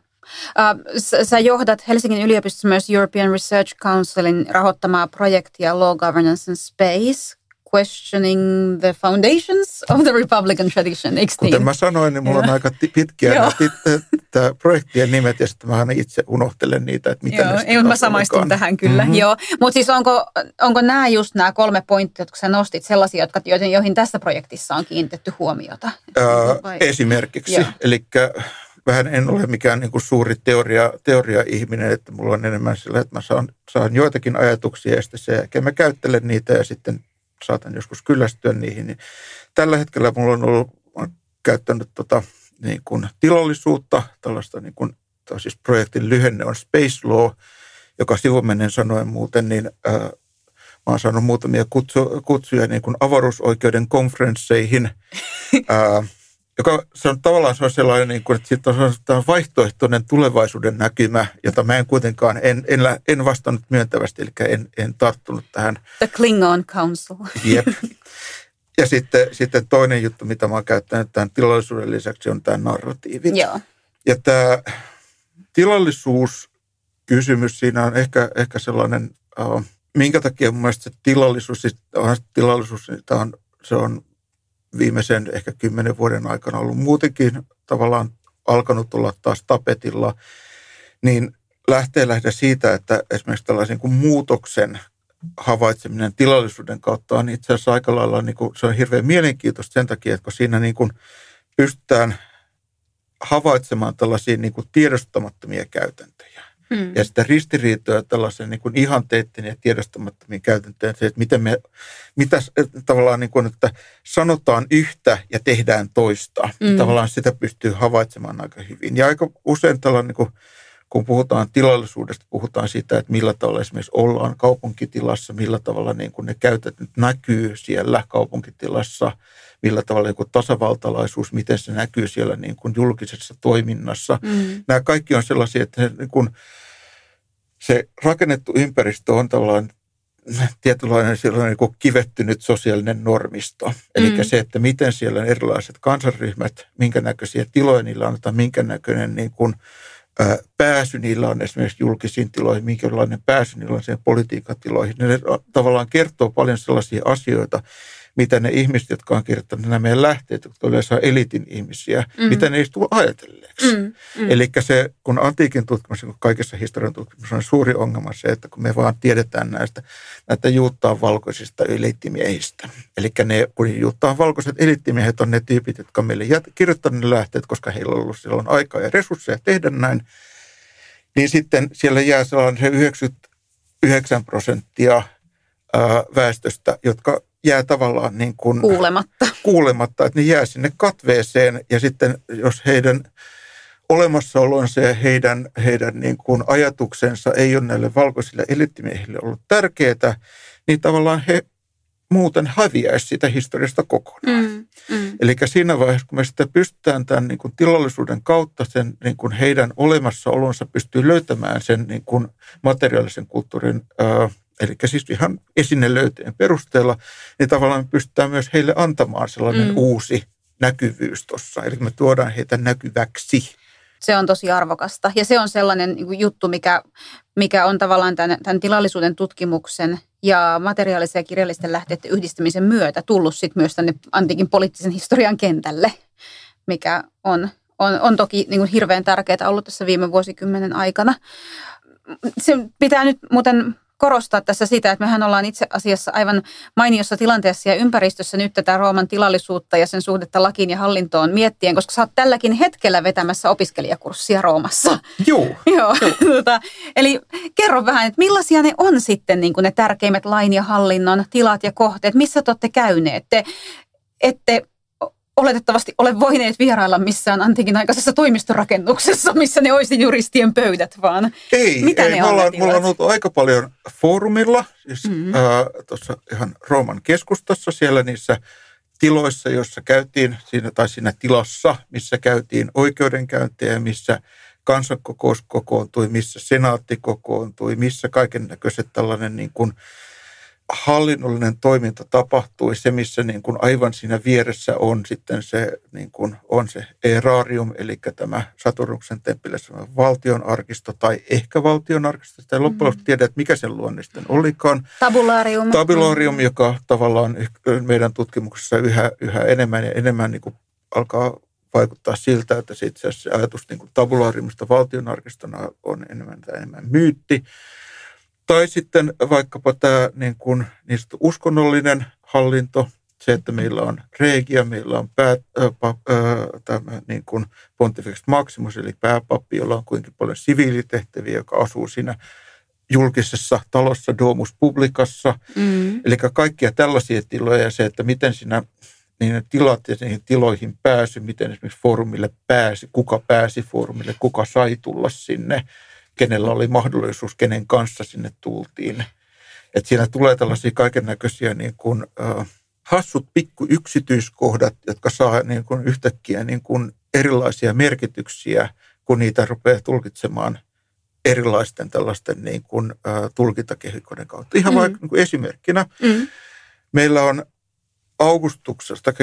Sä johdat Helsingin yliopistossa myös European Research Councilin rahoittamaa projektia Law Governance and Space questioning the foundations of the Republican tradition, eikö Kuten niin? mä sanoin, niin mulla on aika pitkiä nämä projektien nimet ja sitten mä aina itse unohtelen niitä, että miten Joo, ei, mä samaistun tähän kyllä, mm-hmm. joo. Mutta siis onko, onko nämä just nämä kolme pointtia, jotka sä nostit, sellaisia, jotka, joihin tässä projektissa on kiinnitetty huomiota? Ää, esimerkiksi, eli vähän en ole mikään niin kuin suuri teoria, teoria-ihminen, että mulla on enemmän sillä, että mä saan, saan joitakin ajatuksia ja sitten sen jälkeen mä käyttelen niitä ja sitten saatan joskus kyllästyä niihin. Niin tällä hetkellä mulla on ollut, olen käyttänyt tota, niin kuin tilallisuutta, tällaista niin kuin, siis projektin lyhenne on Space Law, joka sivumennen sanoen muuten, niin ää, mä oon saanut muutamia kutsu, kutsuja niin kuin avaruusoikeuden konferensseihin, ää, joka se on tavallaan se on sellainen, niin kuin, että siitä on vaihtoehtoinen tulevaisuuden näkymä, jota mä en kuitenkaan, en, en, en vastannut myöntävästi, eli en, en tarttunut tähän. The Klingon Council. Jep. Ja sitten, sitten toinen juttu, mitä mä oon käyttänyt tämän tilallisuuden lisäksi, on tämä narratiivi. Joo. Ja tämä tilallisuuskysymys, siinä on ehkä, ehkä sellainen, uh, minkä takia mun mielestä se tilallisuus, siis on tilallisuus, niin on, se on viimeisen ehkä kymmenen vuoden aikana ollut muutenkin tavallaan alkanut olla taas tapetilla, niin lähtee lähteä siitä, että esimerkiksi tällaisen kuin muutoksen havaitseminen tilallisuuden kautta on itse asiassa aika lailla, niin kuin, se on hirveän mielenkiintoista sen takia, että kun siinä niin kuin pystytään havaitsemaan tällaisia niin kuin tiedostamattomia käytäntöjä. Hmm. Ja sitä ristiriitoja tällaisen niin kuin ihanteiden ja tiedostamattomien käytäntöjen, se, että miten me, mitä tavallaan niin kuin, että sanotaan yhtä ja tehdään toista. Hmm. Tavallaan sitä pystyy havaitsemaan aika hyvin. Ja aika usein tällainen niin kuin, kun puhutaan tilallisuudesta, puhutaan siitä, että millä tavalla esimerkiksi ollaan kaupunkitilassa, millä tavalla niin kuin ne käytännöt näkyy siellä kaupunkitilassa, millä tavalla niin tasavaltalaisuus, miten se näkyy siellä niin kuin julkisessa toiminnassa. Mm. Nämä kaikki on sellaisia, että se, niin kuin, se rakennettu ympäristö on tavallaan tietynlainen niin kuin kivettynyt sosiaalinen normisto. Eli mm. se, että miten siellä erilaiset kansanryhmät, minkä näköisiä tiloja niillä annetaan, minkä näköinen niin kuin, pääsy niillä on esimerkiksi julkisiin tiloihin, minkälainen pääsy niillä on siihen politiikatiloihin. Ne tavallaan kertoo paljon sellaisia asioita, mitä ne ihmiset, jotka on kirjoittanut nämä meidän lähteet, jotka yleensä on elitin ihmisiä, mm. mitä ne ei tule ajatelleeksi. Mm. Mm. Eli se, kun antiikin tutkimus, kun kaikessa historian tutkimus on suuri ongelma se, että kun me vaan tiedetään näistä, näitä juuttaan valkoisista eliittimiehistä. Eli ne, kun juuttaan valkoiset eliittimiehet on ne tyypit, jotka meille kirjoittaneet ne lähteet, koska heillä on ollut silloin aikaa ja resursseja tehdä näin, niin sitten siellä jää sellainen se 99 prosenttia väestöstä, jotka jää tavallaan niin kuin kuulematta. kuulematta, että ne jää sinne katveeseen ja sitten jos heidän olemassaolonsa ja heidän, heidän niin kuin ajatuksensa ei ole näille valkoisille elittimiehille ollut tärkeää, niin tavallaan he muuten häviäisi sitä historiasta kokonaan. Mm, mm. Eli siinä vaiheessa, kun me sitä pystytään tämän niin kuin tilallisuuden kautta, sen niin kuin heidän olemassaolonsa pystyy löytämään sen niin kuin materiaalisen kulttuurin äh, eli siis ihan esinelöytöjen perusteella, niin tavallaan pystytään myös heille antamaan sellainen mm. uusi näkyvyys tuossa. Eli me tuodaan heitä näkyväksi. Se on tosi arvokasta ja se on sellainen niin juttu, mikä, mikä on tavallaan tämän, tämän tilallisuuden tutkimuksen ja materiaalisen ja kirjallisten lähteiden yhdistämisen myötä tullut sit myös tänne antiikin poliittisen historian kentälle, mikä on, on, on toki niin kuin hirveän tärkeää ollut tässä viime vuosikymmenen aikana. Se pitää nyt muuten korostaa tässä sitä, että mehän ollaan itse asiassa aivan mainiossa tilanteessa ja ympäristössä nyt tätä Rooman tilallisuutta ja sen suhdetta lakiin ja hallintoon miettien, koska sä oot tälläkin hetkellä vetämässä opiskelijakurssia Roomassa. Joo. Joo. tota, eli kerro vähän, että millaisia ne on sitten niin kuin ne tärkeimmät lain ja hallinnon tilat ja kohteet, missä te olette käyneet? Te ette oletettavasti ole voineet vierailla missään antiikin aikaisessa toimistorakennuksessa, missä ne olisi juristien pöydät, vaan ei, mitä ei, ne me ollaan, me ollaan ollut aika paljon foorumilla, siis mm-hmm. äh, tuossa ihan Rooman keskustassa, siellä niissä tiloissa, joissa käytiin, siinä, tai siinä tilassa, missä käytiin oikeudenkäyntejä, missä kansankokous kokoontui, missä senaatti kokoontui, missä kaiken näköiset tällainen niin kuin, hallinnollinen toiminta tapahtui, se missä niin kuin aivan siinä vieressä on sitten se, niin kuin on se erarium, eli tämä Saturnuksen temppelissä valtion arkisto tai ehkä valtion arkisto, sitä ei loppujen mm-hmm. tiedä, että mikä sen luonne sitten olikaan. Tabularium. Tabularium, mm-hmm. joka tavallaan meidän tutkimuksessa yhä, yhä enemmän ja enemmän niin kuin alkaa vaikuttaa siltä, että se itse asiassa se ajatus niin kuin tabulariumista valtionarkistona on enemmän tai enemmän myytti. Tai sitten vaikkapa tämä niin kuin, niin uskonnollinen hallinto, se, että meillä on regia, meillä on pää, äh, pa, äh, tämä niin kuin Pontifex Maximus, eli pääpappi, jolla on kuinka paljon siviilitehtäviä, joka asuu siinä julkisessa talossa, Domus Publicassa. Mm. Eli kaikkia tällaisia tiloja ja se, että miten siinä niin tilat ja niihin tiloihin pääsy, miten esimerkiksi foorumille pääsi, kuka pääsi foorumille, kuka sai tulla sinne – kenellä oli mahdollisuus, kenen kanssa sinne tultiin. Et siinä tulee tällaisia kaiken näköisiä niin kuin, äh, hassut pikku yksityiskohdat, jotka saa niin kuin yhtäkkiä niin kuin erilaisia merkityksiä, kun niitä rupeaa tulkitsemaan erilaisten tällaisten niin kuin, äh, tulkintakehikoiden kautta. Ihan mm. vaikka niin kuin esimerkkinä. Mm. Meillä on Augustuksesta,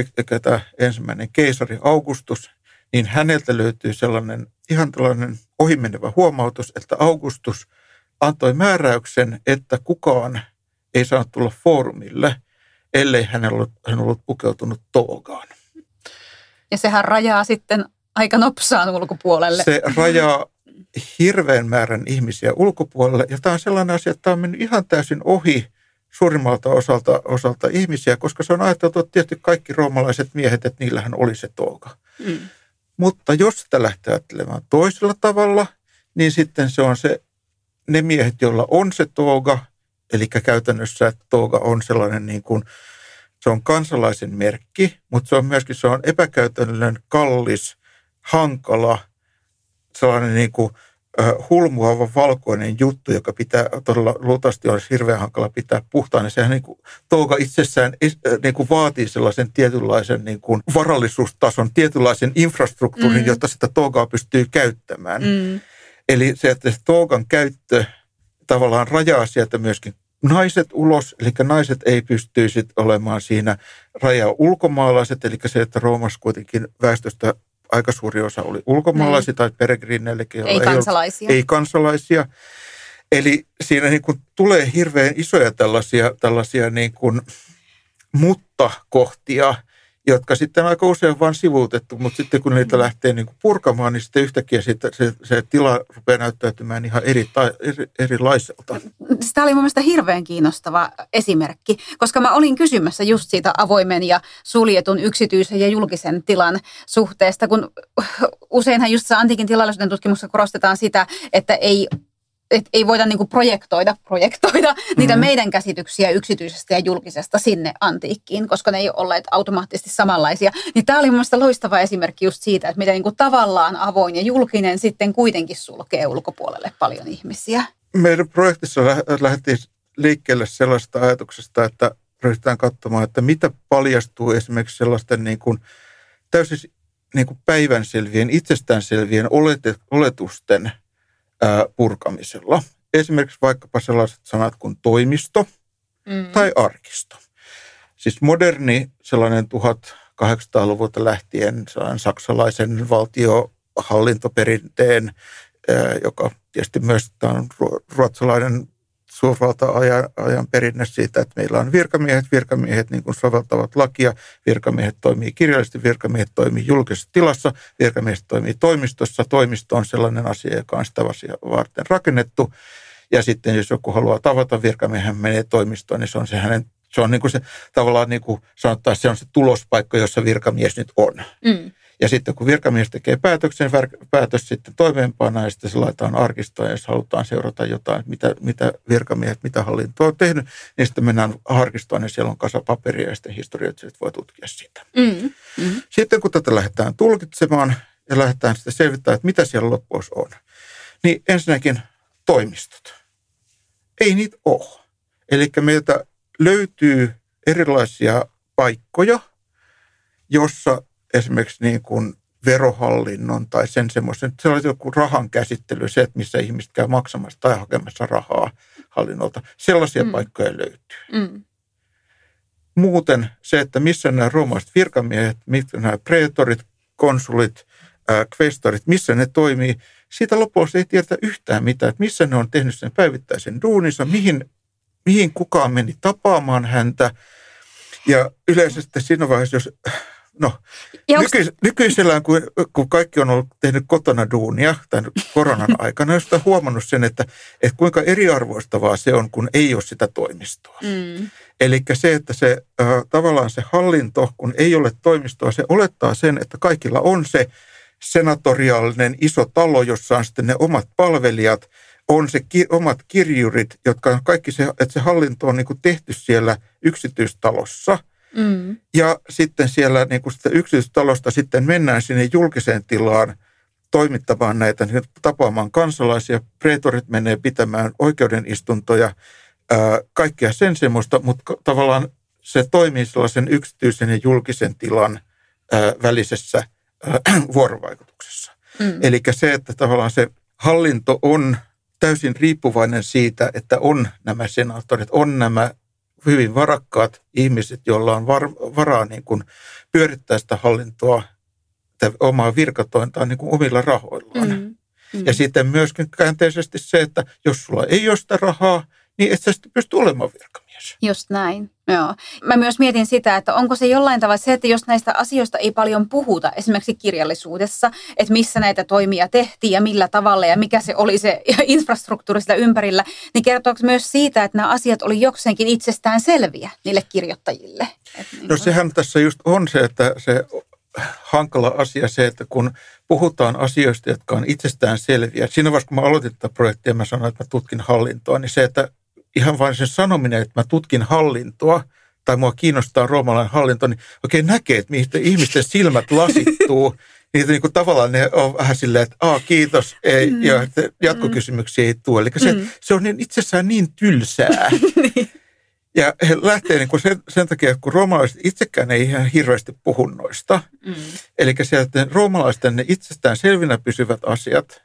tämä ensimmäinen keisari Augustus, niin häneltä löytyy sellainen ihan tällainen ohimenevä huomautus, että Augustus antoi määräyksen, että kukaan ei saa tulla foorumille, ellei hän ollut, hän ollut pukeutunut toogaan. Ja sehän rajaa sitten aika nopsaan ulkopuolelle. Se rajaa hirveän määrän ihmisiä ulkopuolelle. Ja tämä on sellainen asia, että tämä on mennyt ihan täysin ohi suurimmalta osalta, osalta ihmisiä, koska se on ajateltu, että tietysti kaikki roomalaiset miehet, että niillähän oli se toga. Mm. Mutta jos sitä lähtee ajattelemaan toisella tavalla, niin sitten se on se, ne miehet, joilla on se toga, eli käytännössä toga on sellainen niin kuin, se on kansalaisen merkki, mutta se on myöskin se on epäkäytännöllinen, kallis, hankala, sellainen niin kuin, hulmuava valkoinen juttu, joka pitää todella luultavasti olisi hirveän hankala pitää puhtaana. Sehän niin kuin, touka itsessään niin kuin vaatii sellaisen tietynlaisen niin kuin varallisuustason, tietynlaisen infrastruktuurin, mm. jotta sitä toukaa pystyy käyttämään. Mm. Eli se, että se toukan käyttö tavallaan rajaa sieltä myöskin naiset ulos, eli naiset ei pystyisi olemaan siinä rajaa ulkomaalaiset, eli se, että Roomassa kuitenkin väestöstä aika suuri osa oli ulkomaalaisia niin. tai peregriineillekin. Ei kansalaisia. Ei, ei kansalaisia. Eli siinä niin kuin tulee hirveän isoja tällaisia, tällaisia niin kuin mutta-kohtia, jotka sitten aika usein vain sivuutettu, mutta sitten kun niitä lähtee niin kuin purkamaan, niin sitten yhtäkkiä sitten se, se tila rupeaa näyttäytymään ihan eri, eri, erilaiselta. Tämä oli mun hirveän kiinnostava esimerkki, koska mä olin kysymässä just siitä avoimen ja suljetun yksityisen ja julkisen tilan suhteesta, kun useinhan just antiikin tilallisuuden tutkimuksessa korostetaan sitä, että ei et ei voida niinku projektoida, projektoida mm-hmm. niitä meidän käsityksiä yksityisestä ja julkisesta sinne antiikkiin, koska ne ei ole olleet automaattisesti samanlaisia. Niin tämä oli mielestäni loistava esimerkki just siitä, että miten niinku tavallaan avoin ja julkinen sitten kuitenkin sulkee ulkopuolelle paljon ihmisiä. Meidän projektissa lähdettiin liikkeelle sellaista ajatuksesta, että ryhdytään katsomaan, että mitä paljastuu esimerkiksi sellaisten niin kuin täysin niin kuin päivänselvien, itsestäänselvien oletusten – purkamisella. Esimerkiksi vaikkapa sellaiset sanat kuin toimisto mm. tai arkisto. Siis moderni sellainen 1800-luvulta lähtien sellainen saksalaisen valtiohallintoperinteen, joka tietysti myös tämä on ruotsalainen suurvalta-ajan ajan perinne siitä, että meillä on virkamiehet, virkamiehet niin kuin soveltavat lakia, virkamiehet toimii kirjallisesti, virkamiehet toimii julkisessa tilassa, virkamiehet toimii toimistossa. Toimisto on sellainen asia, joka on sitä asiaa varten rakennettu. Ja sitten jos joku haluaa tavata virkamiehen, menee toimistoon, niin se on se hänen se on niin kuin se tavallaan niin kuin sanotaan, se on se tulospaikka, jossa virkamies nyt on. Mm. Ja sitten kun virkamies tekee päätöksen, päätös sitten toimeenpana ja sitten se laitetaan arkistoon, jos halutaan seurata jotain, mitä, mitä virkamiehet, mitä hallinto on tehnyt, niin sitten mennään arkistoon ja siellä on kasa paperia ja sitten historioitsijat voi tutkia sitä. Mm, mm. Sitten kun tätä lähdetään tulkitsemaan ja lähdetään sitten selvittämään, että mitä siellä loppuus on, niin ensinnäkin toimistot. Ei niitä ole. Eli meiltä löytyy erilaisia paikkoja, jossa esimerkiksi niin kuin verohallinnon tai sen semmoisen, se olisi joku rahan käsittely, se, että missä ihmiset käy maksamassa tai hakemassa rahaa hallinnolta. Sellaisia mm. paikkoja löytyy. Mm. Muuten se, että missä nämä roomaiset virkamiehet, mitkä nämä preetorit, konsulit, äh, kvestorit, missä ne toimii, siitä lopussa ei tiedä yhtään mitään, että missä ne on tehnyt sen päivittäisen duuninsa, mihin, mihin kukaan meni tapaamaan häntä. Ja yleisesti siinä vaiheessa, jos No, nyky, nykyisellään, kun, kun kaikki on ollut tehnyt kotona duunia tämän koronan aikana, on huomannut sen, että, että kuinka eriarvoistavaa se on, kun ei ole sitä toimistoa. Mm. Eli se, että se äh, tavallaan se hallinto, kun ei ole toimistoa, se olettaa sen, että kaikilla on se senatoriaalinen iso talo, jossa on sitten ne omat palvelijat, on se ki, omat kirjurit, jotka on kaikki se, että se hallinto on niin tehty siellä yksityistalossa – Mm. Ja sitten siellä niin kuin sitä yksityistalosta sitten mennään sinne julkiseen tilaan toimittamaan näitä, niin tapaamaan kansalaisia. Preetorit menee pitämään oikeudenistuntoja, ää, kaikkea sen semmoista, mutta tavallaan se toimii sellaisen yksityisen ja julkisen tilan ää, välisessä ää, vuorovaikutuksessa. Mm. Eli se, että tavallaan se hallinto on täysin riippuvainen siitä, että on nämä senaattorit, on nämä hyvin varakkaat ihmiset, joilla on var, varaa niin kuin pyörittää sitä hallintoa, omaa virkatointaan niin kuin omilla rahoillaan. Mm, mm. Ja sitten myöskin käänteisesti se, että jos sulla ei ole sitä rahaa, niin et sä sitten pysty olemaan virkamies. Myös. Just näin. Joo. Mä myös mietin sitä, että onko se jollain tavalla se, että jos näistä asioista ei paljon puhuta, esimerkiksi kirjallisuudessa, että missä näitä toimia tehtiin ja millä tavalla ja mikä se oli se infrastruktuuri sitä ympärillä, niin kertooko myös siitä, että nämä asiat oli jokseenkin itsestään selviä niille kirjoittajille? Niin no sehän tässä just on se, että se hankala asia se, että kun puhutaan asioista, jotka on itsestään selviä. Siinä vaiheessa, kun mä aloitin tätä projektia, mä sanoin, että mä tutkin hallintoa, niin se, että ihan vain sen sanominen, että mä tutkin hallintoa, tai mua kiinnostaa roomalainen hallinto, niin oikein näkee, että mihin ihmisten silmät lasittuu. Niitä niin kuin tavallaan ne on vähän silleen, että Aa, kiitos, ei, mm. ja jatkokysymyksiä ei tule. Eli se, mm. se on niin itsessään niin tylsää. niin. Ja he lähtee niin kuin sen, sen takia, kun roomalaiset itsekään ei ihan hirveästi puhu noista. Mm. Eli sieltä roomalaisten ne itsestään selvinä pysyvät asiat,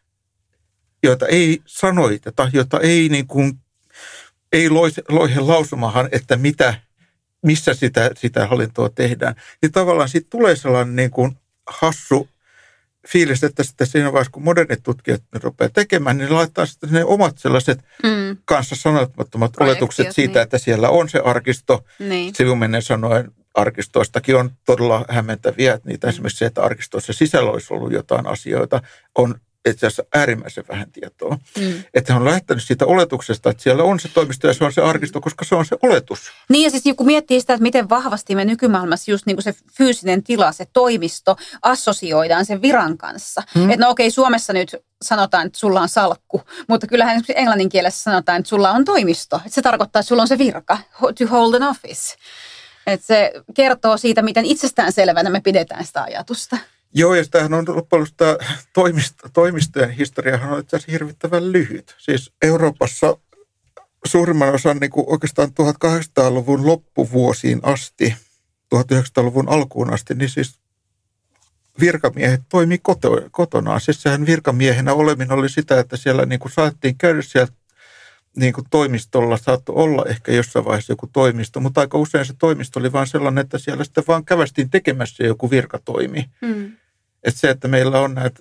joita ei sanoiteta, joita ei, niin kuin, ei loihe lausumahan, että mitä, missä sitä, sitä hallintoa tehdään. Niin tavallaan siitä tulee sellainen niin kuin hassu fiilis, että sitten siinä vaiheessa, kun modernit tutkijat ne rupeaa tekemään, niin ne laittaa sitten ne omat sellaiset mm. kanssa sanomattomat oletukset siitä, niin. että siellä on se arkisto. Niin. Sivumennen sanoen arkistoistakin on todella hämmentäviä, että niitä mm. esimerkiksi se, että arkistoissa sisällä olisi ollut jotain asioita, on itse asiassa äärimmäisen vähän tietoa. Mm. Että hän on lähtenyt siitä oletuksesta, että siellä on se toimisto ja se on se arkisto, koska se on se oletus. Niin ja siis kun miettii sitä, että miten vahvasti me nykymaailmassa just niin kuin se fyysinen tila, se toimisto assosioidaan sen viran kanssa. Mm. Että no okei, Suomessa nyt sanotaan, että sulla on salkku, mutta kyllähän englannin kielessä sanotaan, että sulla on toimisto. Että se tarkoittaa, että sulla on se virka, to hold an office. Että se kertoo siitä, miten itsestään selvänä me pidetään sitä ajatusta. Joo, ja sitähän on loppujen toimisto, toimistojen historiahan on itse asiassa hirvittävän lyhyt. Siis Euroopassa suurimman osan niin kuin oikeastaan 1800-luvun loppuvuosiin asti, 1900-luvun alkuun asti, niin siis virkamiehet toimi koto, kotonaan. Siis sehän virkamiehenä oleminen oli sitä, että siellä niin kuin saatiin käydä siellä niin kuin toimistolla saattoi olla ehkä jossain vaiheessa joku toimisto, mutta aika usein se toimisto oli vain sellainen, että siellä sitten vaan kävästiin tekemässä joku virkatoimi. Mm. Että se, että meillä on näitä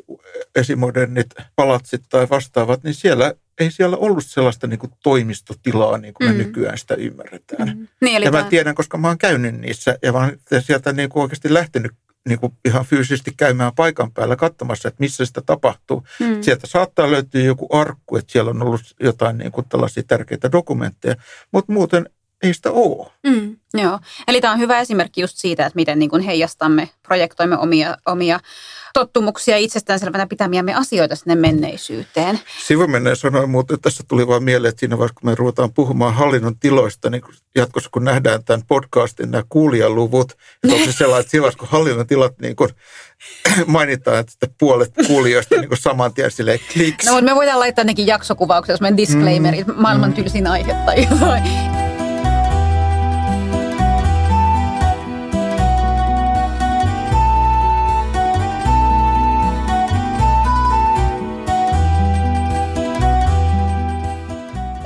esimodernit palatsit tai vastaavat, niin siellä ei siellä ollut sellaista niin kuin toimistotilaa, niin kuin mm. me nykyään sitä ymmärretään. Mm. Niin, ja mä tiedän, koska mä oon käynyt niissä ja mä oon sieltä niin kuin oikeasti lähtenyt niin kuin ihan fyysisesti käymään paikan päällä katsomassa, että missä sitä tapahtuu. Mm. Sieltä saattaa löytyä joku arkku, että siellä on ollut jotain niin kuin tällaisia tärkeitä dokumentteja, mutta muuten ei sitä ole. Mm, joo, eli tämä on hyvä esimerkki just siitä, että miten niin kuin heijastamme, projektoimme omia, omia tottumuksia itsestäänselvänä pitämiämme asioita sinne menneisyyteen. Sivumenneen sanoi muuten, tässä tuli vain mieleen, että siinä vaiheessa kun me ruvetaan puhumaan hallinnon tiloista, niin jatkossa kun nähdään tämän podcastin nämä kuulijaluvut, että onko se sellainen, että siinä kun hallinnon tilat niin kuin mainitaan, että puolet kuulijoista niin kuin saman tien silleen kliks. No, mutta me voidaan laittaa nekin jaksokuvauksia, jos meidän disclaimerit, mm, maailman mm. tylsin aihe tai jotain.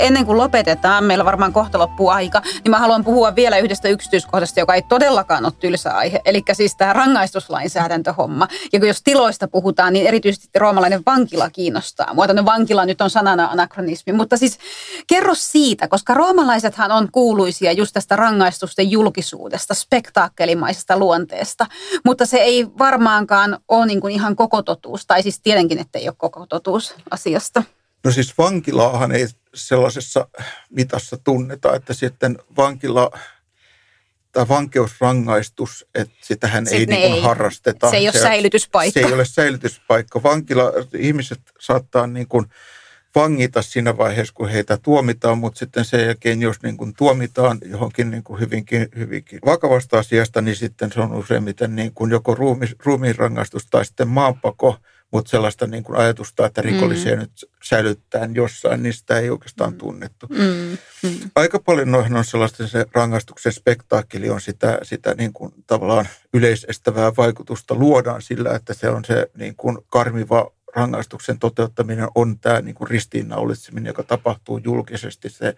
Ennen kuin lopetetaan, meillä varmaan kohta loppuu aika, niin mä haluan puhua vielä yhdestä yksityiskohdasta, joka ei todellakaan ole tylsä aihe. Eli siis tämä rangaistuslainsäädäntöhomma. Ja jos tiloista puhutaan, niin erityisesti roomalainen vankila kiinnostaa. Mua vankila nyt on sanana anakronismi. Mutta siis kerro siitä, koska roomalaisethan on kuuluisia just tästä rangaistusten julkisuudesta, spektaakkelimaisesta luonteesta. Mutta se ei varmaankaan ole niin kuin ihan koko totuus, tai siis tietenkin, että ei ole koko totuus asiasta. No siis vankilaahan ei sellaisessa mitassa tunneta, että sitten vankila tai vankeusrangaistus, että sitähän ei, niin ei harrasteta. Se ei ole se, säilytyspaikka. Se ei ole säilytyspaikka. Vankila, ihmiset saattaa niin kuin vangita siinä vaiheessa, kun heitä tuomitaan, mutta sitten sen jälkeen, jos niin kuin tuomitaan johonkin niin kuin hyvinkin, hyvinkin vakavasta asiasta, niin sitten se on useimmiten niin kuin joko ruumi, ruumiin rangaistus tai sitten maanpako – mutta sellaista niin kuin ajatusta, että rikollisia mm. nyt säilyttää jossain, niin sitä ei oikeastaan tunnettu. Mm. Mm. Aika paljon noihin on sellaista se rangaistuksen spektaakkeli on sitä, sitä niin kuin tavallaan yleisestävää vaikutusta luodaan sillä, että se on se niin kuin karmiva rangaistuksen toteuttaminen on tämä niin kuin ristiinnaulitseminen, joka tapahtuu julkisesti. Se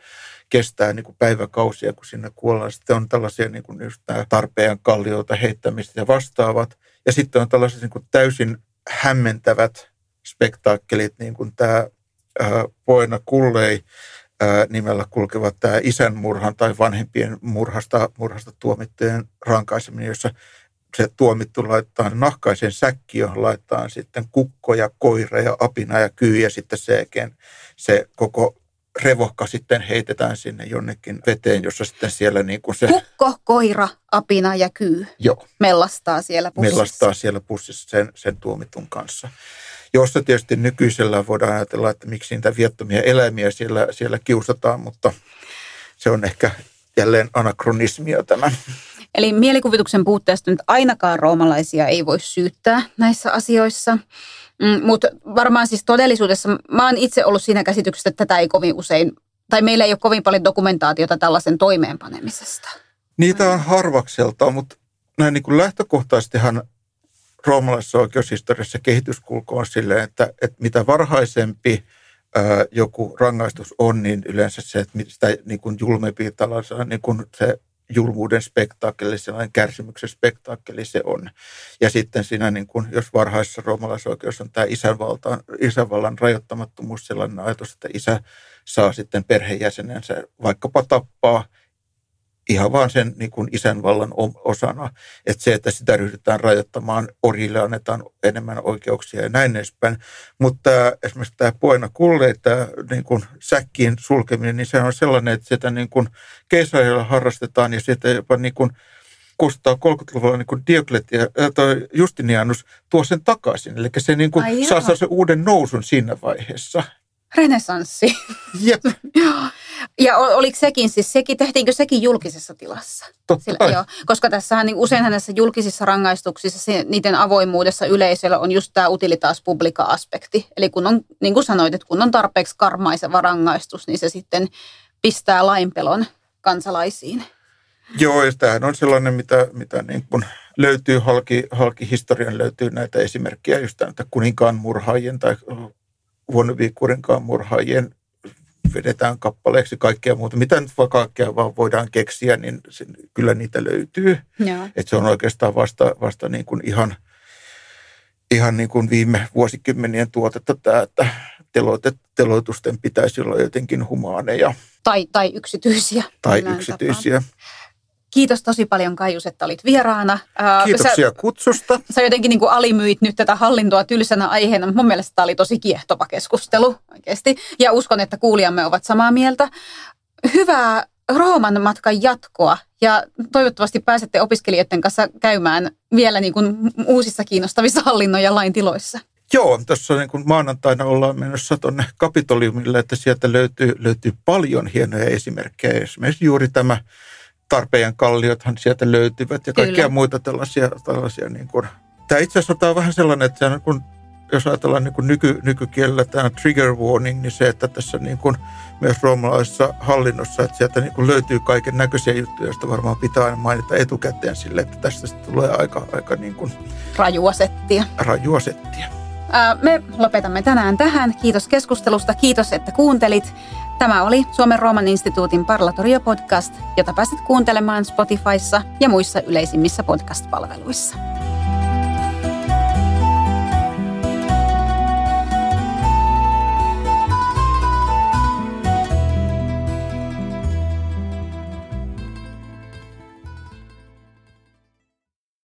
kestää niin kuin päiväkausia, kun sinne kuollaan. Sitten on tällaisia niin kuin just nämä tarpeen kallioita heittämistä ja vastaavat. Ja sitten on tällaiset niin kuin täysin hämmentävät spektaakkelit, niin kuin tämä Poena Kullei nimellä kulkevat tämä isän murhan tai vanhempien murhasta, murhasta tuomittujen rankaiseminen, jossa se tuomittu laittaa nahkaisen säkki, johon laittaa sitten kukkoja, koira ja apina ja kyy ja sitten se, se koko revohka sitten heitetään sinne jonnekin veteen, jossa sitten siellä niin kuin se... Kukko, koira, apina ja kyy Joo. mellastaa siellä pussissa. Mellastaa siellä pussissa sen, sen tuomitun kanssa. Jossa tietysti nykyisellä voidaan ajatella, että miksi niitä viettomia eläimiä siellä, siellä kiusataan, mutta se on ehkä jälleen anakronismia tämän. Eli mielikuvituksen puutteesta nyt ainakaan roomalaisia ei voi syyttää näissä asioissa. Mm, Mutta varmaan siis todellisuudessa, mä oon itse ollut siinä käsityksessä, että tätä ei kovin usein, tai meillä ei ole kovin paljon dokumentaatiota tällaisen toimeenpanemisesta. Niitä on harvakselta, mutta näin niin kuin lähtökohtaisestihan roomalaisessa oikeushistoriassa kehityskulku on silleen, että, että mitä varhaisempi ää, joku rangaistus on, niin yleensä se, että sitä niin kuin julmempi tällaisena niin kuin se julmuuden spektaakkeli, sellainen kärsimyksen spektaakkeli se on. Ja sitten siinä, niin kun, jos varhaisessa roomalaisoikeus on tämä isänvalta, isänvallan rajoittamattomuus, sellainen ajatus, että isä saa sitten perheenjäsenensä vaikkapa tappaa ihan vaan sen niin kuin isänvallan osana. Että se, että sitä ryhdytään rajoittamaan, orjille annetaan enemmän oikeuksia ja näin edespäin. Mutta esimerkiksi tämä Poena Kulle, tämä niin kuin säkkiin sulkeminen, niin se on sellainen, että sitä niin kuin keisarilla harrastetaan ja sitä jopa niin kuin 630-luvulla niin Diokletia, äh, tai Justinianus tuo sen takaisin. Eli se niin kuin saa, saa sen uuden nousun siinä vaiheessa. Renesanssi. Jep. Ja oliko sekin siis, sekin, tehtiinkö sekin julkisessa tilassa? Totta Sillä, joo, koska tässähän niin useinhan näissä julkisissa rangaistuksissa, se, niiden avoimuudessa yleisöllä on just tämä utilitas publica-aspekti. Eli kun on, niin kuin sanoit, että kun on tarpeeksi karmaiseva rangaistus, niin se sitten pistää lainpelon kansalaisiin. Joo, ja tämähän on sellainen, mitä, mitä niin kuin löytyy halki, halki historian löytyy näitä esimerkkejä just näitä kuninkaan murhaajien tai huonoviikurinkaan murhaajien vedetään kappaleeksi kaikkea muuta. Mitä nyt vaan kaikkea vaan voidaan keksiä, niin se, kyllä niitä löytyy. Että se on oikeastaan vasta, vasta niin kuin ihan, ihan niin kuin viime vuosikymmenien tuotetta tämä, että teloitet, teloitusten pitäisi olla jotenkin humaaneja. Tai, tai yksityisiä. Tai yksityisiä. Tapaan. Kiitos tosi paljon Kaius, että olit vieraana. Kiitoksia sä, kutsusta. Sä jotenkin niin kuin alimyit nyt tätä hallintoa tylsänä aiheena, mutta mun mielestä tämä oli tosi kiehtova keskustelu oikeasti. Ja uskon, että kuulijamme ovat samaa mieltä. Hyvää Rooman matkan jatkoa ja toivottavasti pääsette opiskelijoiden kanssa käymään vielä niin kuin uusissa kiinnostavissa hallinnon ja lain tiloissa. Joo, tässä niin kuin maanantaina ollaan menossa tuonne Kapitoliumille, että sieltä löytyy, löytyy paljon hienoja esimerkkejä. Esimerkiksi juuri tämä tarpeen kalliothan sieltä löytyvät ja kaikkia Kyllä. muita tällaisia. tällaisia niin kuin. Tämä itse asiassa on vähän sellainen, että kun, jos ajatellaan niin kuin nyky, nykykielellä tämä trigger warning, niin se, että tässä niin kuin myös roomalaisessa hallinnossa, että sieltä niin kuin löytyy kaiken näköisiä juttuja, joista varmaan pitää aina mainita etukäteen sille, että tästä tulee aika, aika niin kuin rajua settiä. Rajua settiä. Me lopetamme tänään tähän. Kiitos keskustelusta. Kiitos, että kuuntelit. Tämä oli Suomen Rooman instituutin Parlatorio-podcast, jota pääset kuuntelemaan Spotifyssa ja muissa yleisimmissä podcast-palveluissa.